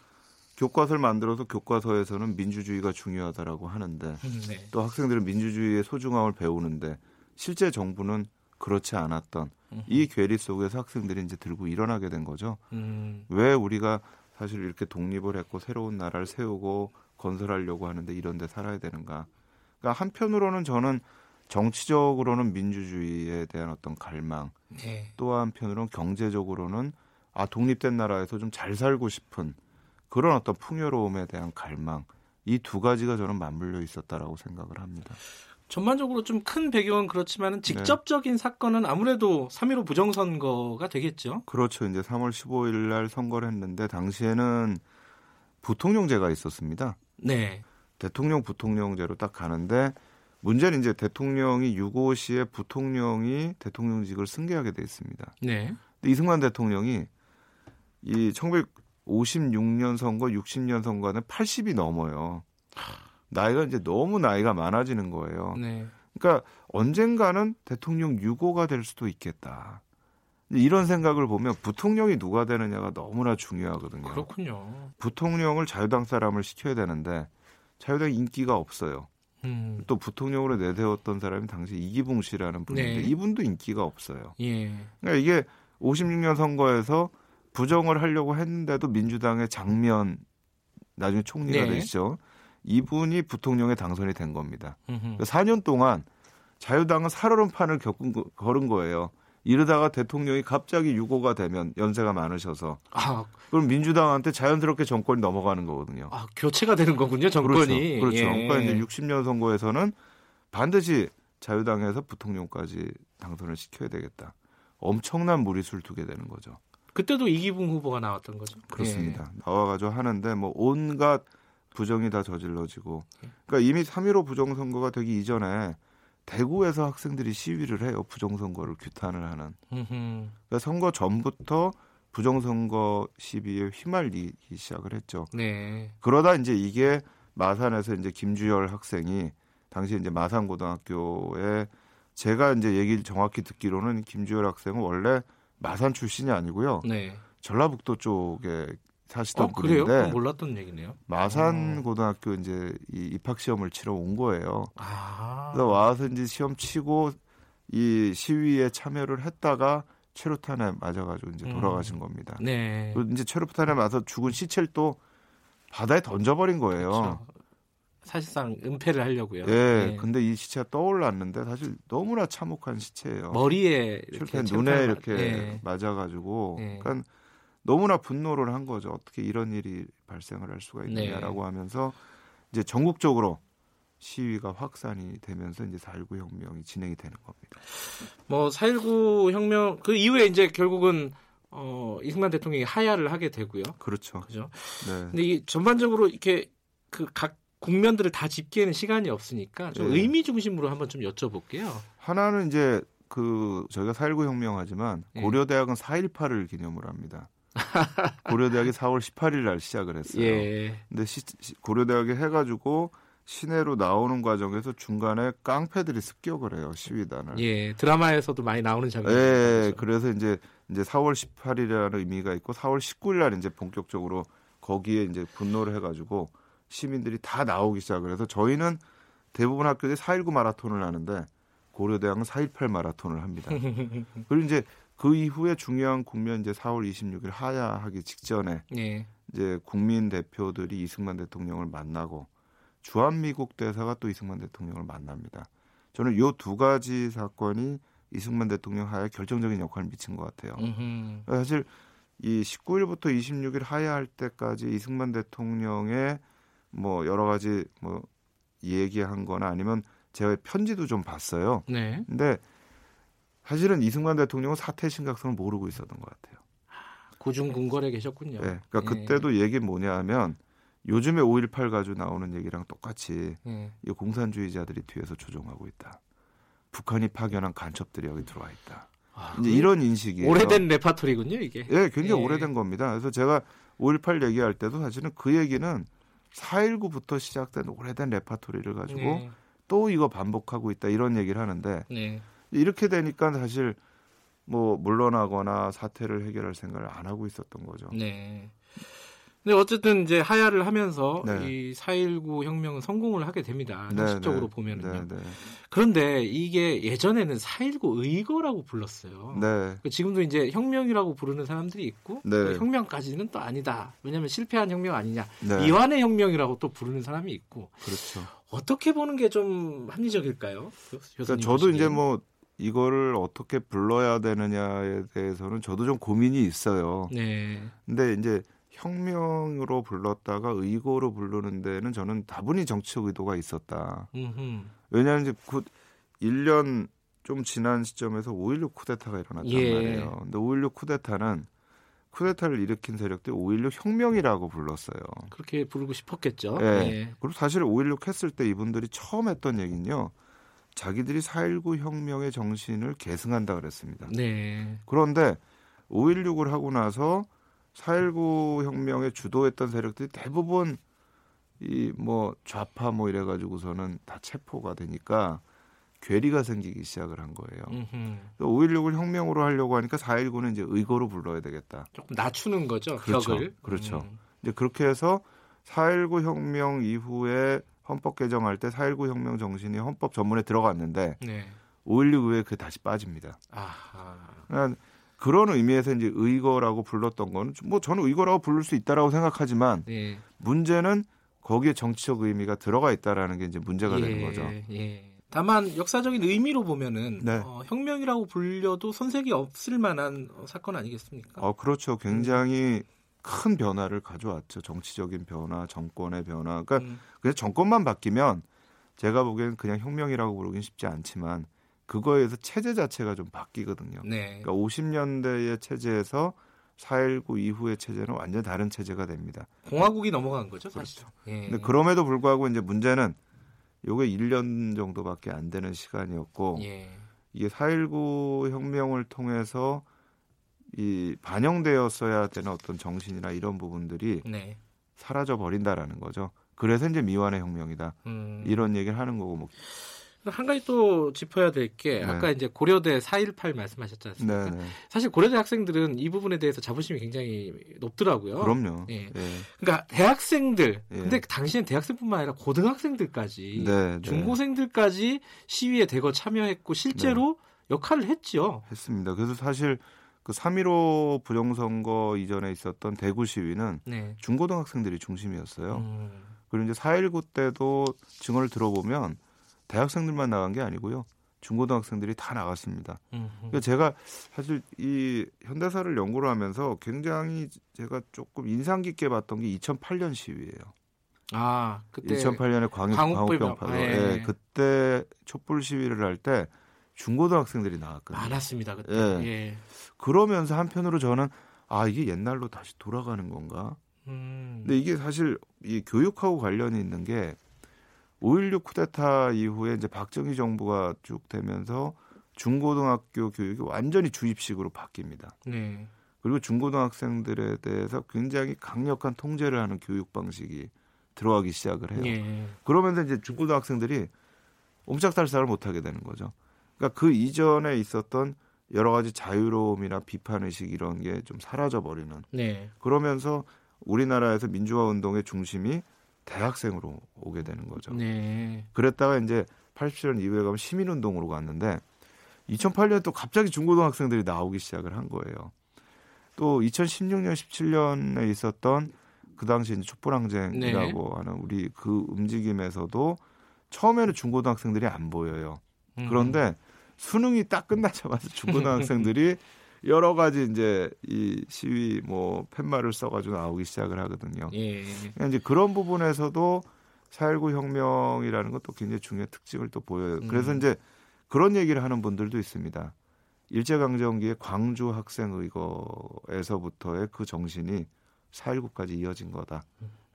교과서를 만들어서 교과서에서는 민주주의가 중요하다라고 하는데 음, 네. 또 학생들은 민주주의의 소중함을 배우는데 실제 정부는 그렇지 않았던 음. 이 괴리 속에서 학생들이 이제 들고 일어나게 된 거죠. 음. 왜 우리가 사실 이렇게 독립을 했고 새로운 나라를 세우고 건설하려고 하는데 이런 데 살아야 되는가. 그러니까 한편으로는 저는 정치적으로는 민주주의에 대한 어떤 갈망, 네. 또 한편으로는 경제적으로는 아 독립된 나라에서 좀 잘 살고 싶은 그런 어떤 풍요로움에 대한 갈망 이 두 가지가 저는 맞물려 있었다라고 생각을 합니다. 전반적으로 좀 큰 배경은 그렇지만 직접적인 네. 사건은 아무래도 3.15 부정선거가 되겠죠. 그렇죠. 이제 3월 15일 날 선거를 했는데 당시에는 부통령제가 있었습니다. 네. 대통령 부통령제로 딱 가는데 문제는 이제 대통령이 유고 시에 부통령이 대통령직을 승계하게 돼 있습니다. 네. 근데 이승만 대통령이 이 1956년 선거, 60년 선거는 80이 넘어요. 나이가 이제 너무 나이가 많아지는 거예요. 네. 그러니까 언젠가는 대통령 유고가 될 수도 있겠다. 이런 생각을 보면 부통령이 누가 되느냐가 너무나 중요하거든요. 그렇군요. 부통령을 자유당 사람을 시켜야 되는데 자유당 인기가 없어요. 음. 또 부통령으로 내세웠던 사람이 당시 이기붕 씨라는 분인데 네. 이분도 인기가 없어요. 예. 그러니까 이게 56년 선거에서 부정을 하려고 했는데도 민주당의 장면 나중에 총리가 네. 되시죠. 이분이 부통령에 당선이 된 겁니다. 그러니까 4년 동안 자유당은 살얼음판을 겪은 거, 걸은 거예요. 이러다가 대통령이 갑자기 유고가 되면 연세가 많으셔서 아, 그럼 민주당한테 자연스럽게 정권이 넘어가는 거거든요. 아, 교체가 되는 거군요, 정권이. 그렇죠. 그렇죠. 예. 그러니까 이제 60년 선거에서는 반드시 자유당에서 부통령까지 당선을 시켜야 되겠다. 엄청난 무리수를 두게 되는 거죠. 그때도 이기붕 후보가 나왔던 거죠. 그렇습니다. 예. 나와가지고 하는데 뭐 온갖 부정이 다 저질러지고 그러니까 이미 3.15 부정선거가 되기 이전에 대구에서 학생들이 시위를 해요. 부정선거를 규탄을 하는. 그러니까 선거 전부터 부정선거 시비에 휘말리기 시작을 했죠. 네. 그러다 이제 이게 마산에서 이제 김주열 학생이 당시 이제 마산고등학교에 제가 이제 얘기를 정확히 듣기로는 김주열 학생은 원래 마산 출신이 아니고요. 네. 전라북도 쪽에 사시던 어, 분인데 몰랐던 얘기네요. 마산 어. 고등학교 이제 이 입학 시험을 치러 온 거예요. 아. 그래서 와서 이제 시험 치고 이 시위에 참여를 했다가 체류탄에 맞아가지고 이제 음. 돌아가신 음. 겁니다. 네. 이제 체류탄에 맞아 죽은 시체를 또 바다에 던져버린 거예요. 그렇죠. 사실상 은폐를 하려고요. 예. 네. 근데 이 시체가 떠올랐는데 사실 너무나 참혹한 시체예요. 머리에 이렇게 눈에 이렇게 네. 맞아가지고, 네. 그러니까 너무나 분노를 한 거죠. 어떻게 이런 일이 발생을 할 수가 있느냐라고 네. 하면서 이제 전국적으로 시위가 확산이 되면서 이제 4.19 혁명이 진행이 되는 겁니다. 뭐 4.19 혁명 그 이후에 이제 결국은 어, 이승만 대통령이 하야를 하게 되고요. 그렇죠. 그죠. 네. 근데 이 전반적으로 이렇게 그 각 국면들을 다 짚기에는 시간이 없으니까 좀 네. 의미 중심으로 한번 좀 여쭤볼게요. 하나는 이제 그 저희가 4.19 혁명하지만 네. 고려대학은 4.18을 기념을 합니다. 고려대학이 4월 18일 날 시작을 했어요. 예. 근데 시, 고려대학이 해가지고 시내로 나오는 과정에서 중간에 깡패들이 습격을 해요 시위단을. 예, 드라마에서도 많이 나오는 장면. 예, 그래서 이제 이제 4월 18일이라는 의미가 있고 4월 19일 날 이제 본격적으로 거기에 이제 분노를 해가지고 시민들이 다 나오기 시작을 해서 저희는 대부분 학교들이 4.19 마라톤을 하는데 고려대학은 4.18 마라톤을 합니다. 그리고 이제 그 이후에 중요한 국면 이제 4월 26일 하야하기 직전에 네. 이제 국민 대표들이 이승만 대통령을 만나고 주한미국 대사가 또 이승만 대통령을 만납니다. 저는 요 두 가지 사건이 이승만 대통령 하야에 결정적인 역할을 미친 것 같아요. 음흠. 사실 이 19일부터 26일 하야할 때까지 이승만 대통령의 뭐 여러 가지 뭐 얘기한 거나 아니면 제가 편지도 좀 봤어요. 네. 근데 사실은 이승만 대통령은 사태 심각성을 모르고 있었던 것 같아요. 고중군궐에 계셨군요. 네, 그러니까 예. 그때도 얘기 뭐냐하면 요즘에 5.18 가지고 나오는 얘기랑 똑같이 예. 이 공산주의자들이 뒤에서 조종하고 있다. 북한이 파견한 간첩들이 여기 들어와 있다. 아, 이제 이런 인식이 오래된 레파토리군요, 이게. 예, 굉장히 예. 오래된 겁니다. 그래서 제가 5.18 얘기할 때도 사실은 그 얘기는 4.19부터 시작된 오래된 레파토리를 가지고 네. 또 이거 반복하고 있다 이런 얘기를 하는데 네. 이렇게 되니까 사실 뭐 물러나거나 사태를 해결할 생각을 안 하고 있었던 거죠. 네. 근데 어쨌든 이제 하야를 하면서 네. 이4.19 혁명은 성공을 하게 됩니다. 네, 형식적으로 네, 보면은요. 네, 네. 그런데 이게 예전에는 4.19 의거라고 불렀어요. 네. 그러니까 지금도 이제 혁명이라고 부르는 사람들이 있고 네. 혁명까지는 또 아니다. 왜냐하면 실패한 혁명 아니냐. 이완의 혁명이라고 또 부르는 사람이 있고. 그렇죠. 어떻게 보는 게 좀 합리적일까요? 그러니까 저도 이제 뭐 이거를 어떻게 불러야 되느냐에 대해서는 저도 좀 고민이 있어요. 네. 근데 이제 혁명으로 불렀다가 의고로 부르는 데는 저는 다분히 정치적 의도가 있었다. 음흠. 왜냐하면 이제 곧 1년 좀 지난 시점에서 5.16 쿠데타가 일어났단 예. 말이에요. 근데 5.16 쿠데타는 쿠데타를 일으킨 세력들이 5.16 혁명이라고 불렀어요. 그렇게 부르고 싶었겠죠. 예. 예. 그리고 사실 5.16 했을 때 이분들이 처음 했던 얘기는요. 자기들이 4.19 혁명의 정신을 계승한다 그랬습니다. 네. 그런데 5.16을 하고 나서 4.19 혁명에 주도했던 세력들이 대부분 이 뭐 좌파 뭐 이래가지고서는 다 체포가 되니까 괴리가 생기기 시작을 한 거예요. 5.16을 혁명으로 하려고 하니까 4.19는 이제 의거로 불러야 되겠다. 조금 낮추는 거죠. 그렇죠. 벽을. 그렇죠. 음. 이제 그렇게 해서 4.19 혁명 이후에 헌법 개정할 때 4.19 혁명 정신이 헌법 전문에 들어갔는데 네. 5.16 이후에 그 다시 빠집니다. 아하. 그러니까 그런 의미에서 이제 의거라고 불렀던 거는 뭐 저는 의거라고 부를 수 있다라고 생각하지만 네. 문제는 거기에 정치적 의미가 들어가 있다라는 게 이제 문제가 예, 되는 거죠. 예. 다만 역사적인 의미로 보면은 네. 어, 혁명이라고 불려도 손색이 없을 만한 사건 아니겠습니까? 어 그렇죠. 굉장히 음. 큰 변화를 가져왔죠. 정치적인 변화, 정권의 변화. 그러니까 음. 그냥 정권만 바뀌면 제가 보기에는 그냥 혁명이라고 부르긴 쉽지 않지만 그거에 서 체제 자체가 좀 바뀌거든요. 네. 그러니까 50년대의 체제에서 4.19 이후의 체제는 완전 다른 체제가 됩니다. 공화국이 넘어간 거죠, 사실. 그렇죠. 예. 근데 그럼에도 불구하고 이제 문제는 요게 1년 정도밖에 안 되는 시간이었고 예. 이게 4.19 혁명을 통해서 이 반영되었어야 되는 어떤 정신이나 이런 부분들이 네. 사라져 버린다라는 거죠. 그래서 이제 미완의 혁명이다. 음. 이런 얘기를 하는 거고 뭐. 한 가지 또 짚어야 될게 네. 아까 이제 고려대 4.18 말씀하셨지 않습니까? 네, 네. 사실 고려대 학생들은 이 부분에 대해서 자부심이 굉장히 높더라고요. 그럼요. 예. 예. 그러니까 대학생들, 예. 근데 당시엔 대학생뿐만 아니라 고등학생들까지, 네, 네. 중고생들까지 시위에 대거 참여했고 실제로 네. 역할을 했죠. 했습니다. 그래서 사실 그3.15 부정선거 이전에 있었던 대구 시위는 네. 중고등학생들이 중심이었어요. 음. 그리고 이제 4.19 때도 증언을 들어보면 대학생들만 나간 게 아니고요. 중고등학생들이 다 나갔습니다. 그러니까 제가 사실 이 현대사를 연구를 하면서 굉장히 제가 조금 인상 깊게 봤던 게 2008년 시위예요. 아, 그때 2008년에 광역 광우병 파도. 아, 예. 예. 그때 촛불 시위를 할 때 중고등학생들이 나왔거든요. 많았습니다. 그때. 예. 예. 그러면서 한편으로 저는 아 이게 옛날로 다시 돌아가는 건가? 음. 근데 이게 사실 이 교육하고 관련이 있는 게 5.16 쿠데타 이후에 이제 박정희 정부가 쭉 되면서 중고등학교 교육이 완전히 주입식으로 바뀝니다. 네. 그리고 중고등학생들에 대해서 굉장히 강력한 통제를 하는 교육 방식이 들어가기 시작을 해요. 네. 그러면서 이제 중고등학생들이 옴짝달싹을 못하게 되는 거죠. 그러니까 그 이전에 있었던 여러 가지 자유로움이나 비판 의식 이런 게 좀 사라져 버리는. 네. 그러면서 우리나라에서 민주화 운동의 중심이 대학생으로 오게 되는 거죠. 네. 그랬다가 이제 80년 이후에 가면 시민 운동으로 갔는데 2008년 또 갑자기 중고등학생들이 나오기 시작을 한 거예요. 또 2016년, 17년에 있었던 그 당시 이제 촛불항쟁이라고 네. 하는 우리 그 움직임에서도 처음에는 중고등학생들이 안 보여요. 음. 그런데 수능이 딱 끝나자마자 중고등학생들이 여러 가지 이제 이 시위 뭐 팻말을 써가지고 나오기 시작을 하거든요. 예. 그러니까 이제 그런 부분에서도 4.19 혁명이라는 것도 굉장히 중요한 특징을 또 보여요. 그래서 음. 이제 그런 얘기를 하는 분들도 있습니다. 일제강점기의 광주 학생 의거에서부터의 그 정신이 4.19까지 이어진 거다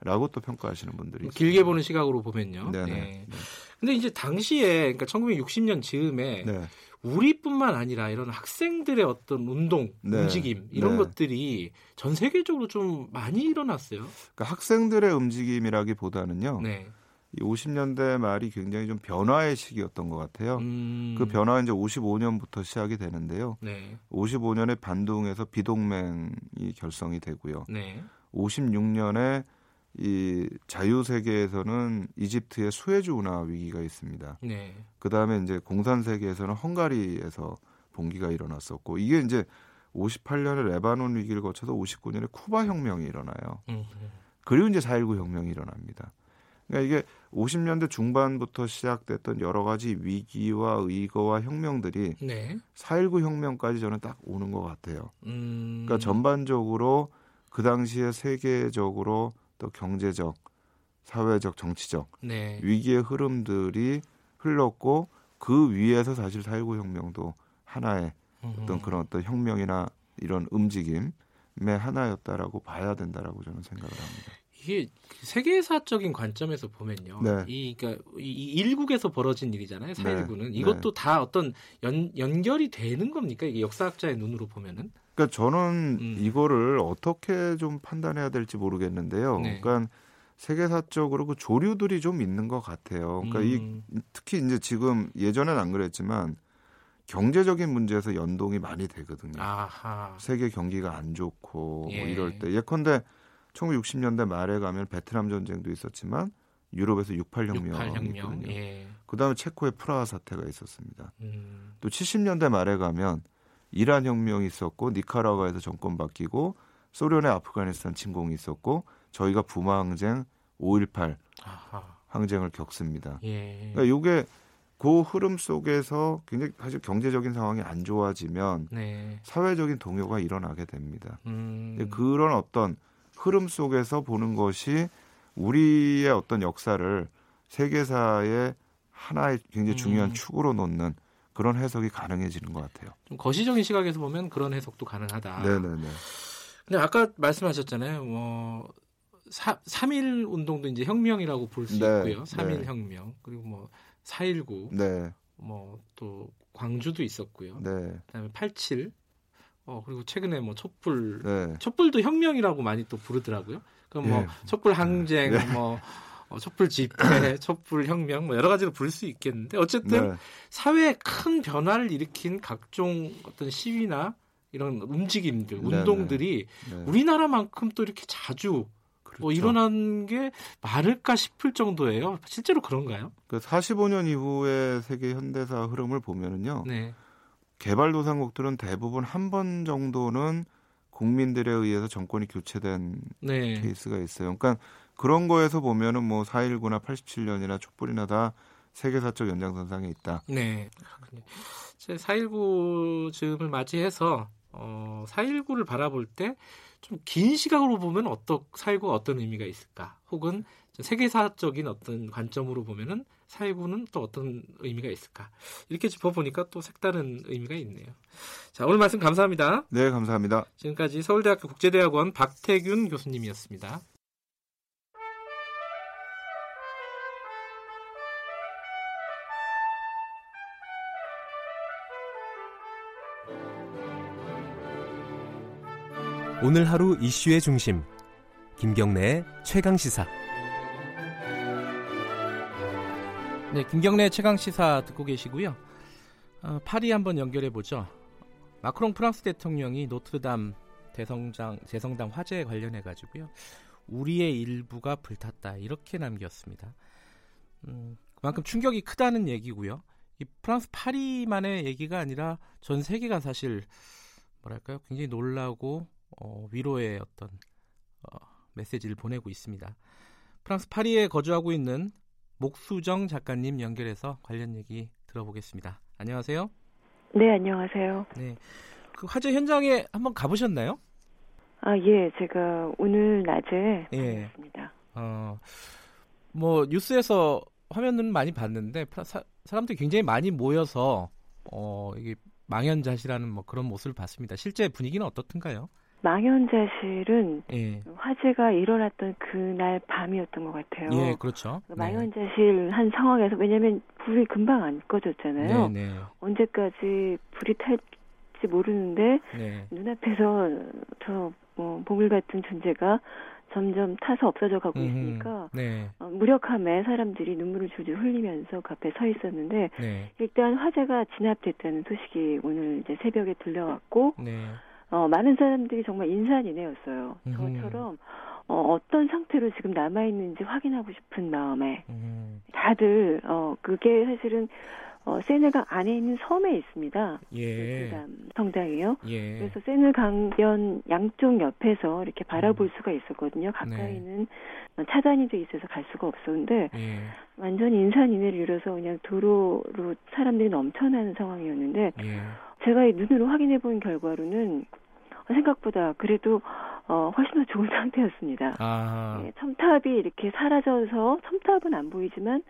라고 또 평가하시는 분들이 뭐 길게 보는 시각으로 보면요. 네네. 네. 네. 근데 이제 당시에 그러니까 1960년 즈음에 네. 우리뿐만 아니라 이런 학생들의 어떤 운동, 네. 움직임 이런 네. 것들이 전 세계적으로 좀 많이 일어났어요. 그러니까 학생들의 움직임이라기보다는요. 네. 이 50년대 말이 굉장히 좀 변화의 시기였던 것 같아요. 음... 그 변화는 이제 55년부터 시작이 되는데요. 네. 55년에 반둥에서 비동맹이 결성이 되고요. 네. 56년에 이 자유 세계에서는 이집트의 수에즈 운하 위기가 있습니다. 네. 그 다음에 이제 공산 세계에서는 헝가리에서 봉기가 일어났었고 이게 이제 58년에 레바논 위기를 거쳐서 59년에 쿠바 혁명이 일어나요. 음. 그리고 이제 4.19 혁명이 일어납니다. 그러니까 이게 50년대 중반부터 시작됐던 여러 가지 위기와 의거와 혁명들이 네. 4.19 혁명까지 저는 딱 오는 것 같아요. 음. 그러니까 전반적으로 그 당시에 세계적으로 또 경제적, 사회적, 정치적 네. 위기의 흐름들이 흘렀고 그 위에서 사실 4.19 혁명도 하나의 어떤 그런 어떤 혁명이나 이런 움직임의 하나였다라고 봐야 된다라고 저는 생각을 합니다. 이게 세계사적인 관점에서 보면요. 네. 이 그러니까 이 일국에서 벌어진 일이잖아요. 4.19는 네. 이것도 네. 다 어떤 연, 연결이 되는 겁니까? 이게 역사학자의 눈으로 보면은? 그러니까 저는 음. 이거를 어떻게 좀 판단해야 될지 모르겠는데요. 네. 그러니까 세계사적으로 그 조류들이 좀 있는 것 같아요. 그러니까 음. 이 특히 이제 지금 예전엔 안 그랬지만 경제적인 문제에서 연동이 많이 되거든요. 아하. 세계 경기가 안 좋고 뭐 예. 뭐 이럴 때 예컨대 1960년대 말에 가면 베트남 전쟁도 있었지만 유럽에서 68혁명이 있거든요. 예. 그다음에 체코의 프라하 사태가 있었습니다. 음. 또 70년대 말에 가면 이란 혁명이 있었고 니카라과에서 정권 바뀌고 소련의 아프가니스탄 침공이 있었고 저희가 부마 항쟁 5.18 아하. 항쟁을 겪습니다. 예. 그러니까 이게 그 흐름 속에서 굉장히 사실 경제적인 상황이 안 좋아지면 네. 사회적인 동요가 일어나게 됩니다. 음. 그런 어떤 흐름 속에서 보는 것이 우리의 어떤 역사를 세계사의 하나의 굉장히 중요한 음. 축으로 놓는 그런 해석이 가능해지는 것 같아요. 좀 거시적인 시각에서 보면 그런 해석도 가능하다. 네네네. 근데 아까 말씀하셨잖아요. 뭐 사, 3일 운동도 이제 혁명이라고 볼수 네, 있고요. 3일 네. 혁명. 그리고 뭐 4.19. 네. 뭐또 광주도 있었고요. 네. 그다음에 87. 어 그리고 최근에 뭐 촛불 네. 촛불도 혁명이라고 많이 또 부르더라고요. 그럼 뭐 예. 촛불 항쟁 네. 뭐 어, 촛불 집회, 촛불 혁명 뭐 여러 가지로 부를 수 있겠는데 어쨌든 네. 사회에 큰 변화를 일으킨 각종 어떤 시위나 이런 움직임들, 네, 네. 운동들이 네. 우리나라만큼 또 이렇게 자주 뭐 그렇죠. 뭐 일어난 게 많을까 싶을 정도예요. 실제로 그런가요? 그 45년 이후의 세계 현대사 흐름을 보면은요. 네. 개발도상국들은 대부분 한 번 정도는 국민들에 의해서 정권이 교체된 네. 케이스가 있어요. 그러니까 그런 거에서 보면은 뭐 4.19나 87년이나 촛불이나 다 세계사적 연장선상에 있다. 네. 4.19 즈음을 맞이해서 어, 4.19를 바라볼 때 좀 긴 시각으로 보면 어떤 4.19가 어떤 의미가 있을까? 혹은 세계사적인 어떤 관점으로 보면은 4.19는 또 어떤 의미가 있을까? 이렇게 짚어보니까 또 색다른 의미가 있네요. 자, 오늘 말씀 감사합니다. 네, 감사합니다. 지금까지 서울대학교 국제대학원 박태균 교수님이었습니다. 오늘 하루 이슈의 중심 김경래의 최강 시사. 네, 김경래 최강 시사 듣고 계시고요. 어, 파리 한번 연결해 보죠. 마크롱 프랑스 대통령이 노트르담 대성당 대성당 화재에 관련해 가지고요. 우리의 일부가 불탔다 이렇게 남겼습니다. 음, 그만큼 충격이 크다는 얘기고요. 이 프랑스 파리만의 얘기가 아니라 전 세계가 사실 뭐랄까요? 굉장히 놀라고 어, 위로의 어떤 어, 메시지를 보내고 있습니다. 프랑스 파리에 거주하고 있는 목수정 작가님 연결해서 관련 얘기 들어보겠습니다. 안녕하세요. 네, 안녕하세요. 네. 그 화재 현장에 한번 가보셨나요? 아, 예. 제가 오늘 낮에 예. 습니다 어, 뭐 뉴스에서 화면은 많이 봤는데 사, 사람들이 굉장히 많이 모여서 어, 이게 망연자실하는 뭐 그런 모습을 봤습니다. 실제 분위기는 어떻던가요? 망연자실은 예. 화재가 일어났던 그날 밤이었던 것 같아요. 예, 그렇죠. 그 망연자실 한 상황에서 왜냐하면 불이 금방 안 꺼졌잖아요. 네, 네. 언제까지 불이 탈지 모르는데 네. 눈앞에서 저 뭐 보물 같은 존재가 점점 타서 없어져 가고 있으니까 네. 어, 무력함에 사람들이 눈물을 줄줄 흘리면서 그 앞에 서 있었는데 네. 일단 화재가 진압됐다는 소식이 오늘 이제 새벽에 들려왔고 네. 어, 많은 사람들이 정말 인산인해였어요. 음. 저처럼 어, 어떤 상태로 지금 남아 있는지 확인하고 싶은 마음에 음. 다들 어 그게 사실은 어 세네강 안에 있는 섬에 있습니다. 예. 성당이요. 예. 그래서 세느 강변 양쪽 옆에서 이렇게 바라볼 음. 수가 있었거든요. 가까이는 네. 차단이 돼 있어서 갈 수가 없었는데 예. 완전히 인산인해를 이뤄서 그냥 도로로 사람들이 넘쳐나는 상황이었는데 예. 제가 눈으로 확인해 본 결과로는 생각보다 그래도 어, 훨씬 더 좋은 상태였습니다. 아. 네, 첨탑이 이렇게 사라져서 첨탑은 안 보이지만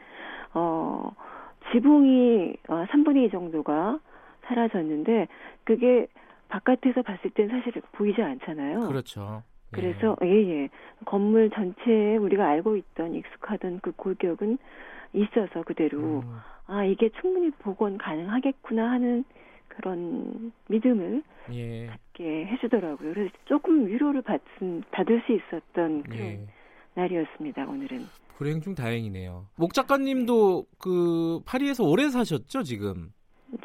어, 지붕이 어, 3분의 2 정도가 사라졌는데 그게 바깥에서 봤을 땐 사실 보이지 않잖아요. 그렇죠. 예. 그래서 예예 예. 건물 전체에 우리가 알고 있던 익숙하던 그 골격은 있어서 그대로 음. 아 이게 충분히 복원 가능하겠구나 하는 그런 믿음을 예. 갖게 해주더라고요. 그래서 조금 위로를 받은, 받을 수 있었던 그런 예. 날이었습니다. 오늘은. 불행 중 다행이네요. 목 작가님도 그 파리에서 오래 사셨죠 지금?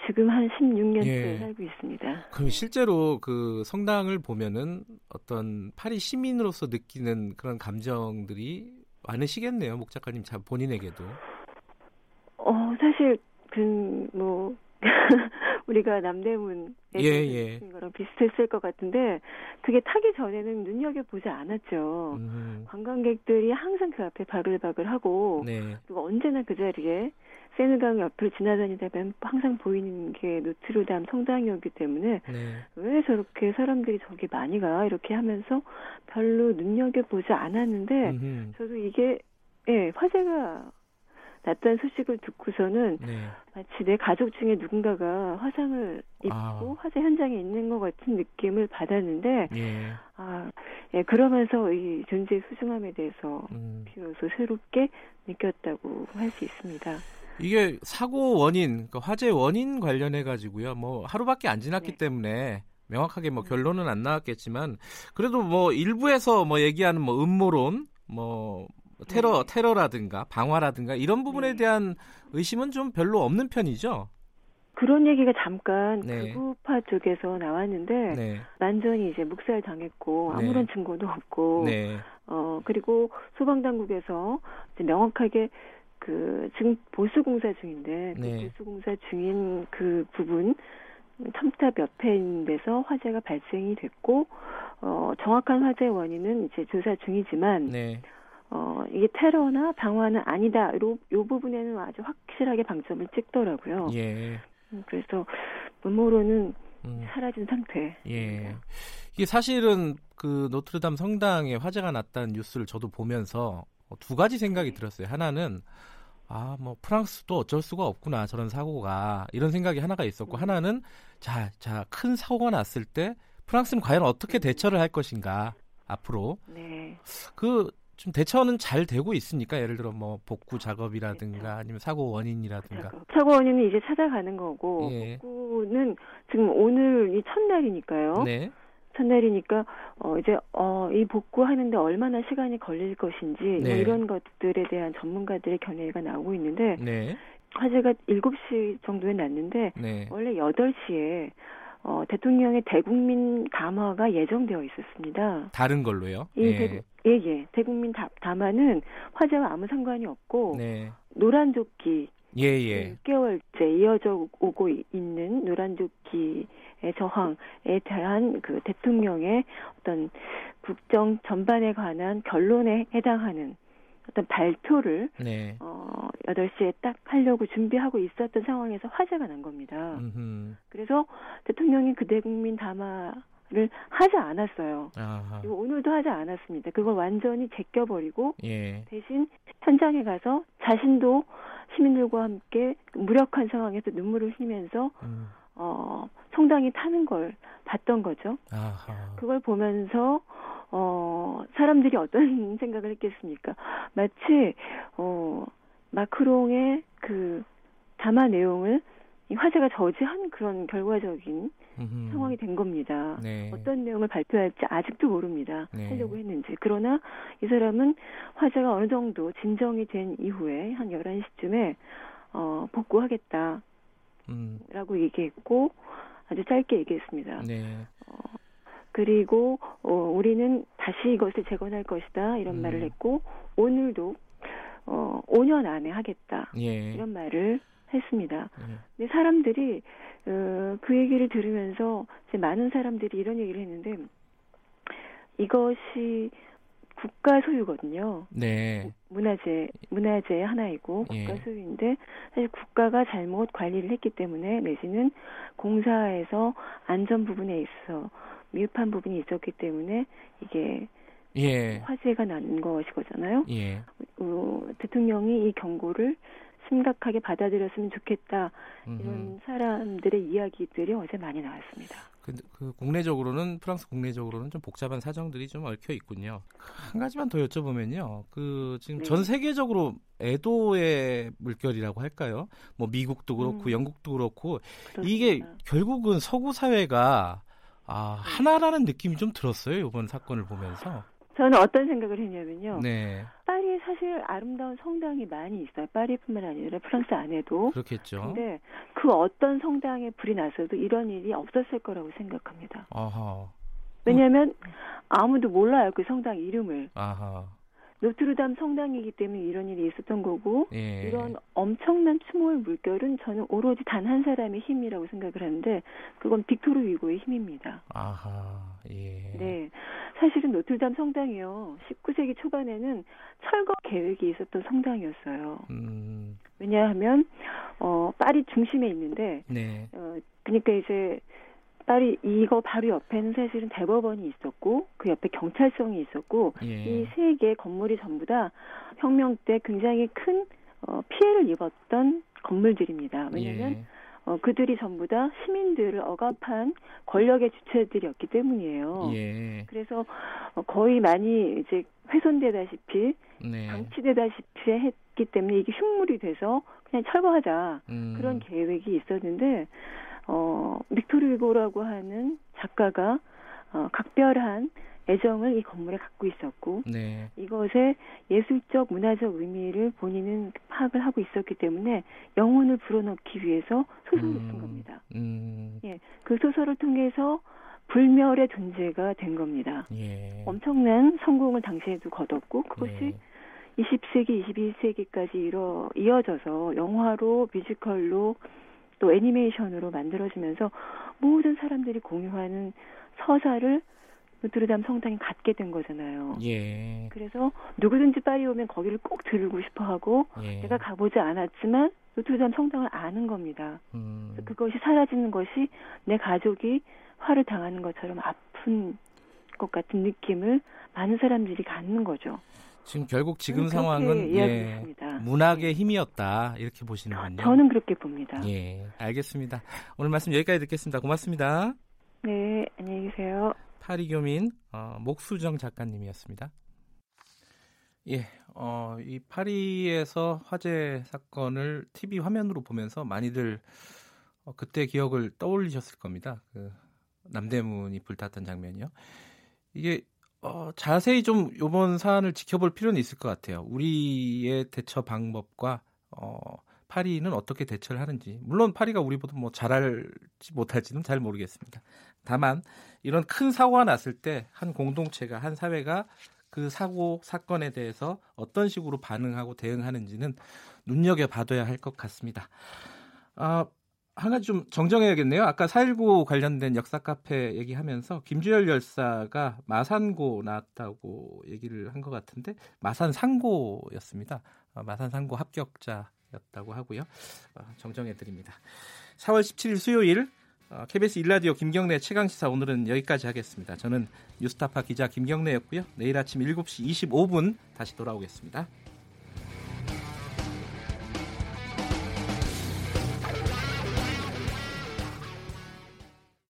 지금 한 16년째 예. 살고 있습니다. 그럼 실제로 그 성당을 보면은 어떤 파리 시민으로서 느끼는 그런 감정들이 많으시겠네요, 목 작가님 자 본인에게도. 어 사실 그 뭐 우리가 남대문 에 예, 예. 거랑 비슷했을 것 같은데 그게 타기 전에는 눈여겨 보지 않았죠. 음. 관광객들이 항상 그 앞에 바글바글하고 네. 그리고 언제나 그 자리에 세느강 옆을 지나다니다 보면 항상 보이는 게 노트르담 성당이었기 때문에 네. 왜 저렇게 사람들이 저기 많이 가 이렇게 하면서 별로 눈여겨 보지 않았는데 음흠. 저도 이게 예 화제가 났다는 소식을 듣고서는 네. 마치 내 가족 중에 누군가가 화상을 입고 아. 화재 현장에 있는 것 같은 느낌을 받았는데 예. 아, 예, 그러면서 이 존재의 소중함에 대해서 음. 비로소 새롭게 느꼈다고 할 수 있습니다. 이게 사고 원인, 그러니까 화재 원인 관련해 가지고요. 뭐 하루밖에 안 지났기 네. 때문에 명확하게 뭐 음. 결론은 안 나왔겠지만 그래도 뭐 일부에서 뭐 얘기하는 뭐 음모론, 뭐 테러 네. 테러라든가 방화라든가 이런 부분에 네. 대한 의심은 좀 별로 없는 편이죠. 그런 얘기가 잠깐 네. 극우파 쪽에서 나왔는데 네. 완전히 이제 묵살 당했고 네. 아무런 증거도 없고 네. 어 그리고 소방 당국에서 명확하게 그 지금 보수 공사 중인데 그 네. 보수 공사 중인 그 부분 첨탑 옆에 있는 데서 화재가 발생이 됐고 어 정확한 화재 원인은 이제 조사 중이지만 네. 어 이게 테러나 방화는 아니다. 요, 요 부분에는 아주 확실하게 방점을 찍더라고요. 예. 음, 그래서 음모론은 음. 사라진 상태. 예. 이게 사실은 그 노트르담 성당에 화재가 났다는 뉴스를 저도 보면서 두 가지 생각이 네. 들었어요. 하나는 아, 뭐 프랑스도 어쩔 수가 없구나. 저런 사고가. 이런 생각이 하나가 있었고 음. 하나는 자, 자, 큰 사고가 났을 때 프랑스는 과연 어떻게 대처를 할 것인가 앞으로. 네. 그 좀 대처는 잘 되고 있습니까? 예를 들어 뭐 복구 작업이라든가 그렇죠. 아니면 사고 원인이라든가. 사고 원인은 이제 찾아가는 거고 예. 복구는 지금 오늘 이 첫날이니까요. 네. 첫날이니까 어 이제 어이 복구하는데 얼마나 시간이 걸릴 것인지 뭐 네. 뭐 이런 것들에 대한 전문가들의 견해가 나오고 있는데 네. 화재가 7시 정도에 났는데 네. 원래 8시에 어, 대통령의 대국민 담화가 예정되어 있었습니다. 다른 걸로요? 예, 예. 대국, 예, 예. 대국민 다, 담화는 화재와 아무 상관이 없고, 네. 노란 조끼, 예, 예. 6개월째 이어져 오고 있는 노란 조끼 저항에 대한 그 대통령의 어떤 국정 전반에 관한 결론에 해당하는 어떤 발표를 네. 어 8시에 딱 하려고 준비하고 있었던 상황에서 화재가 난 겁니다. 음흠. 그래서 대통령이 그 대 국민 담화를 하지 않았어요. 아하. 그리고 오늘도 하지 않았습니다. 그걸 완전히 제껴버리고 예. 대신 현장에 가서 자신도 시민들과 함께 무력한 상황에서 눈물을 흘리면서 음. 어, 성당이 타는 걸 봤던 거죠. 아하. 그걸 보면서 어, 사람들이 어떤 생각을 했겠습니까? 마치 어, 마크롱의 그 담화 내용을 이 화제가 저지한 그런 결과적인 음흠. 상황이 된 겁니다. 네. 어떤 내용을 발표할지 아직도 모릅니다. 네. 하려고 했는지. 그러나 이 사람은 화제가 어느 정도 진정이 된 이후에 한 11시쯤에 어, 복구하겠다. 음. 라고 얘기했고 아주 짧게 얘기했습니다. 네. 어, 그리고 어, 우리는 다시 이것을 재건할 것이다 이런 음. 말을 했고 오늘도 어, 5년 안에 하겠다 예. 이런 말을 했습니다. 예. 근데 사람들이 어, 그 얘기를 들으면서 이제 많은 사람들이 이런 얘기를 했는데 이것이 국가 소유거든요. 네. 문화재 문화재 하나이고 예. 국가 예. 소유인데 사실 국가가 잘못 관리를 했기 때문에 내지는 공사에서 안전 부분에 있어 미흡한 부분이 있었기 때문에 이게 예. 화재가 난 것이거든요. 예. 어, 대통령이 이 경고를 심각하게 받아들였으면 좋겠다 이런 음. 사람들의 이야기들이 어제 많이 나왔습니다. 그, 그 국내적으로는 프랑스 국내적으로는 좀 복잡한 사정들이 좀 얽혀 있군요. 한 가지만 더 여쭤보면요. 그 지금 네. 전 세계적으로 애도의 물결이라고 할까요? 뭐 미국도 그렇고 음. 영국도 그렇고 그렇습니다. 이게 결국은 서구 사회가 아, 네. 하나라는 느낌이 좀 들었어요. 이번 사건을 보면서. 저는 어떤 생각을 했냐면요. 네. 파리에 사실 아름다운 성당이 많이 있어요. 파리뿐만 아니라 프랑스 안에도. 그렇겠죠. 근데 그 어떤 성당에 불이 나서도 이런 일이 없었을 거라고 생각합니다. 아하. 왜냐하면 아무도 몰라요 그 성당 이름을. 아하. 노트르담 성당이기 때문에 이런 일이 있었던 거고 예. 이런 엄청난 추모의 물결은 저는 오로지 단 한 사람의 힘이라고 생각을 하는데 그건 빅토르 위고의 힘입니다. 아하. 예. 네. 사실은 노트르담 성당이요. 19세기 초반에는 철거 계획이 있었던 성당이었어요. 음. 왜냐하면 어 파리 중심에 있는데 네. 어 그러니까 이제 딸이 이거 바로 옆에는 사실은 대법원이 있었고 그 옆에 경찰청이 있었고 예. 이세 개의 건물이 전부 다 혁명 때 굉장히 큰 어, 피해를 입었던 건물들입니다. 왜냐하면 예. 어, 그들이 전부 다 시민들을 억압한 권력의 주체들이었기 때문이에요. 예. 그래서 어, 거의 많이 이제 훼손되다시피 네. 방치되다시피 했기 때문에 이게 흉물이 돼서 그냥 철거하자 음. 그런 계획이 있었는데 어 빅토리 위고라고 하는 작가가 어, 각별한 애정을 이 건물에 갖고 있었고 네. 이것의 예술적 문화적 의미를 본인은 파악을 하고 있었기 때문에 영혼을 불어넣기 위해서 소설을 음, 쓴 겁니다. 음. 예, 그 소설을 통해서 불멸의 존재가 된 겁니다. 예. 엄청난 성공을 당시에도 거뒀고 그것이 예. 20세기, 21세기까지 이어, 이어져서 영화로 뮤지컬로 또 애니메이션으로 만들어지면서 모든 사람들이 공유하는 서사를 노트르담 성당에 갖게 된 거잖아요. 예. 그래서 누구든지 파리 오면 거기를 꼭 들고 싶어 하고 예. 내가 가보지 않았지만 노트르담 성당을 아는 겁니다. 음. 그것이 사라지는 것이 내 가족이 화를 당하는 것처럼 아픈 것 같은 느낌을 많은 사람들이 갖는 거죠. 지금 결국 지금 상황은 예, 문학의 힘이었다 이렇게 보시는군요. 저는 그렇게 봅니다. 예, 알겠습니다. 오늘 말씀 여기까지 듣겠습니다. 고맙습니다. 네, 안녕히 계세요. 파리교민 어, 목수정 작가님이었습니다. 예, 어, 이 파리에서 화재 사건을 TV 화면으로 보면서 많이들 어, 그때 기억을 떠올리셨을 겁니다. 그 남대문이 불탔던 장면이요. 이게 어, 자세히 좀 이번 사안을 지켜볼 필요는 있을 것 같아요. 우리의 대처 방법과 어, 파리는 어떻게 대처를 하는지. 물론 파리가 우리보다 뭐 잘할지 못할지는 잘 모르겠습니다. 다만 이런 큰 사고가 났을 때 한 공동체가 한 사회가 그 사고 사건에 대해서 어떤 식으로 반응하고 대응하는지는 눈여겨 봐둬야 할 것 같습니다. 아, 한 가지 좀 정정해야겠네요. 아까 4.19 관련된 역사 카페 얘기하면서 김주열 열사가 마산고 나왔다고 얘기를 한 것 같은데 마산 상고였습니다. 아, 마산 상고 합격자였다고 하고요. 아, 정정해 드립니다. 4월 17일 수요일 KBS 어, 일라디오 김경래 최강 시사 오늘은 여기까지 하겠습니다. 저는 뉴스타파 기자 김경래였고요. 내일 아침 7시 25분 다시 돌아오겠습니다.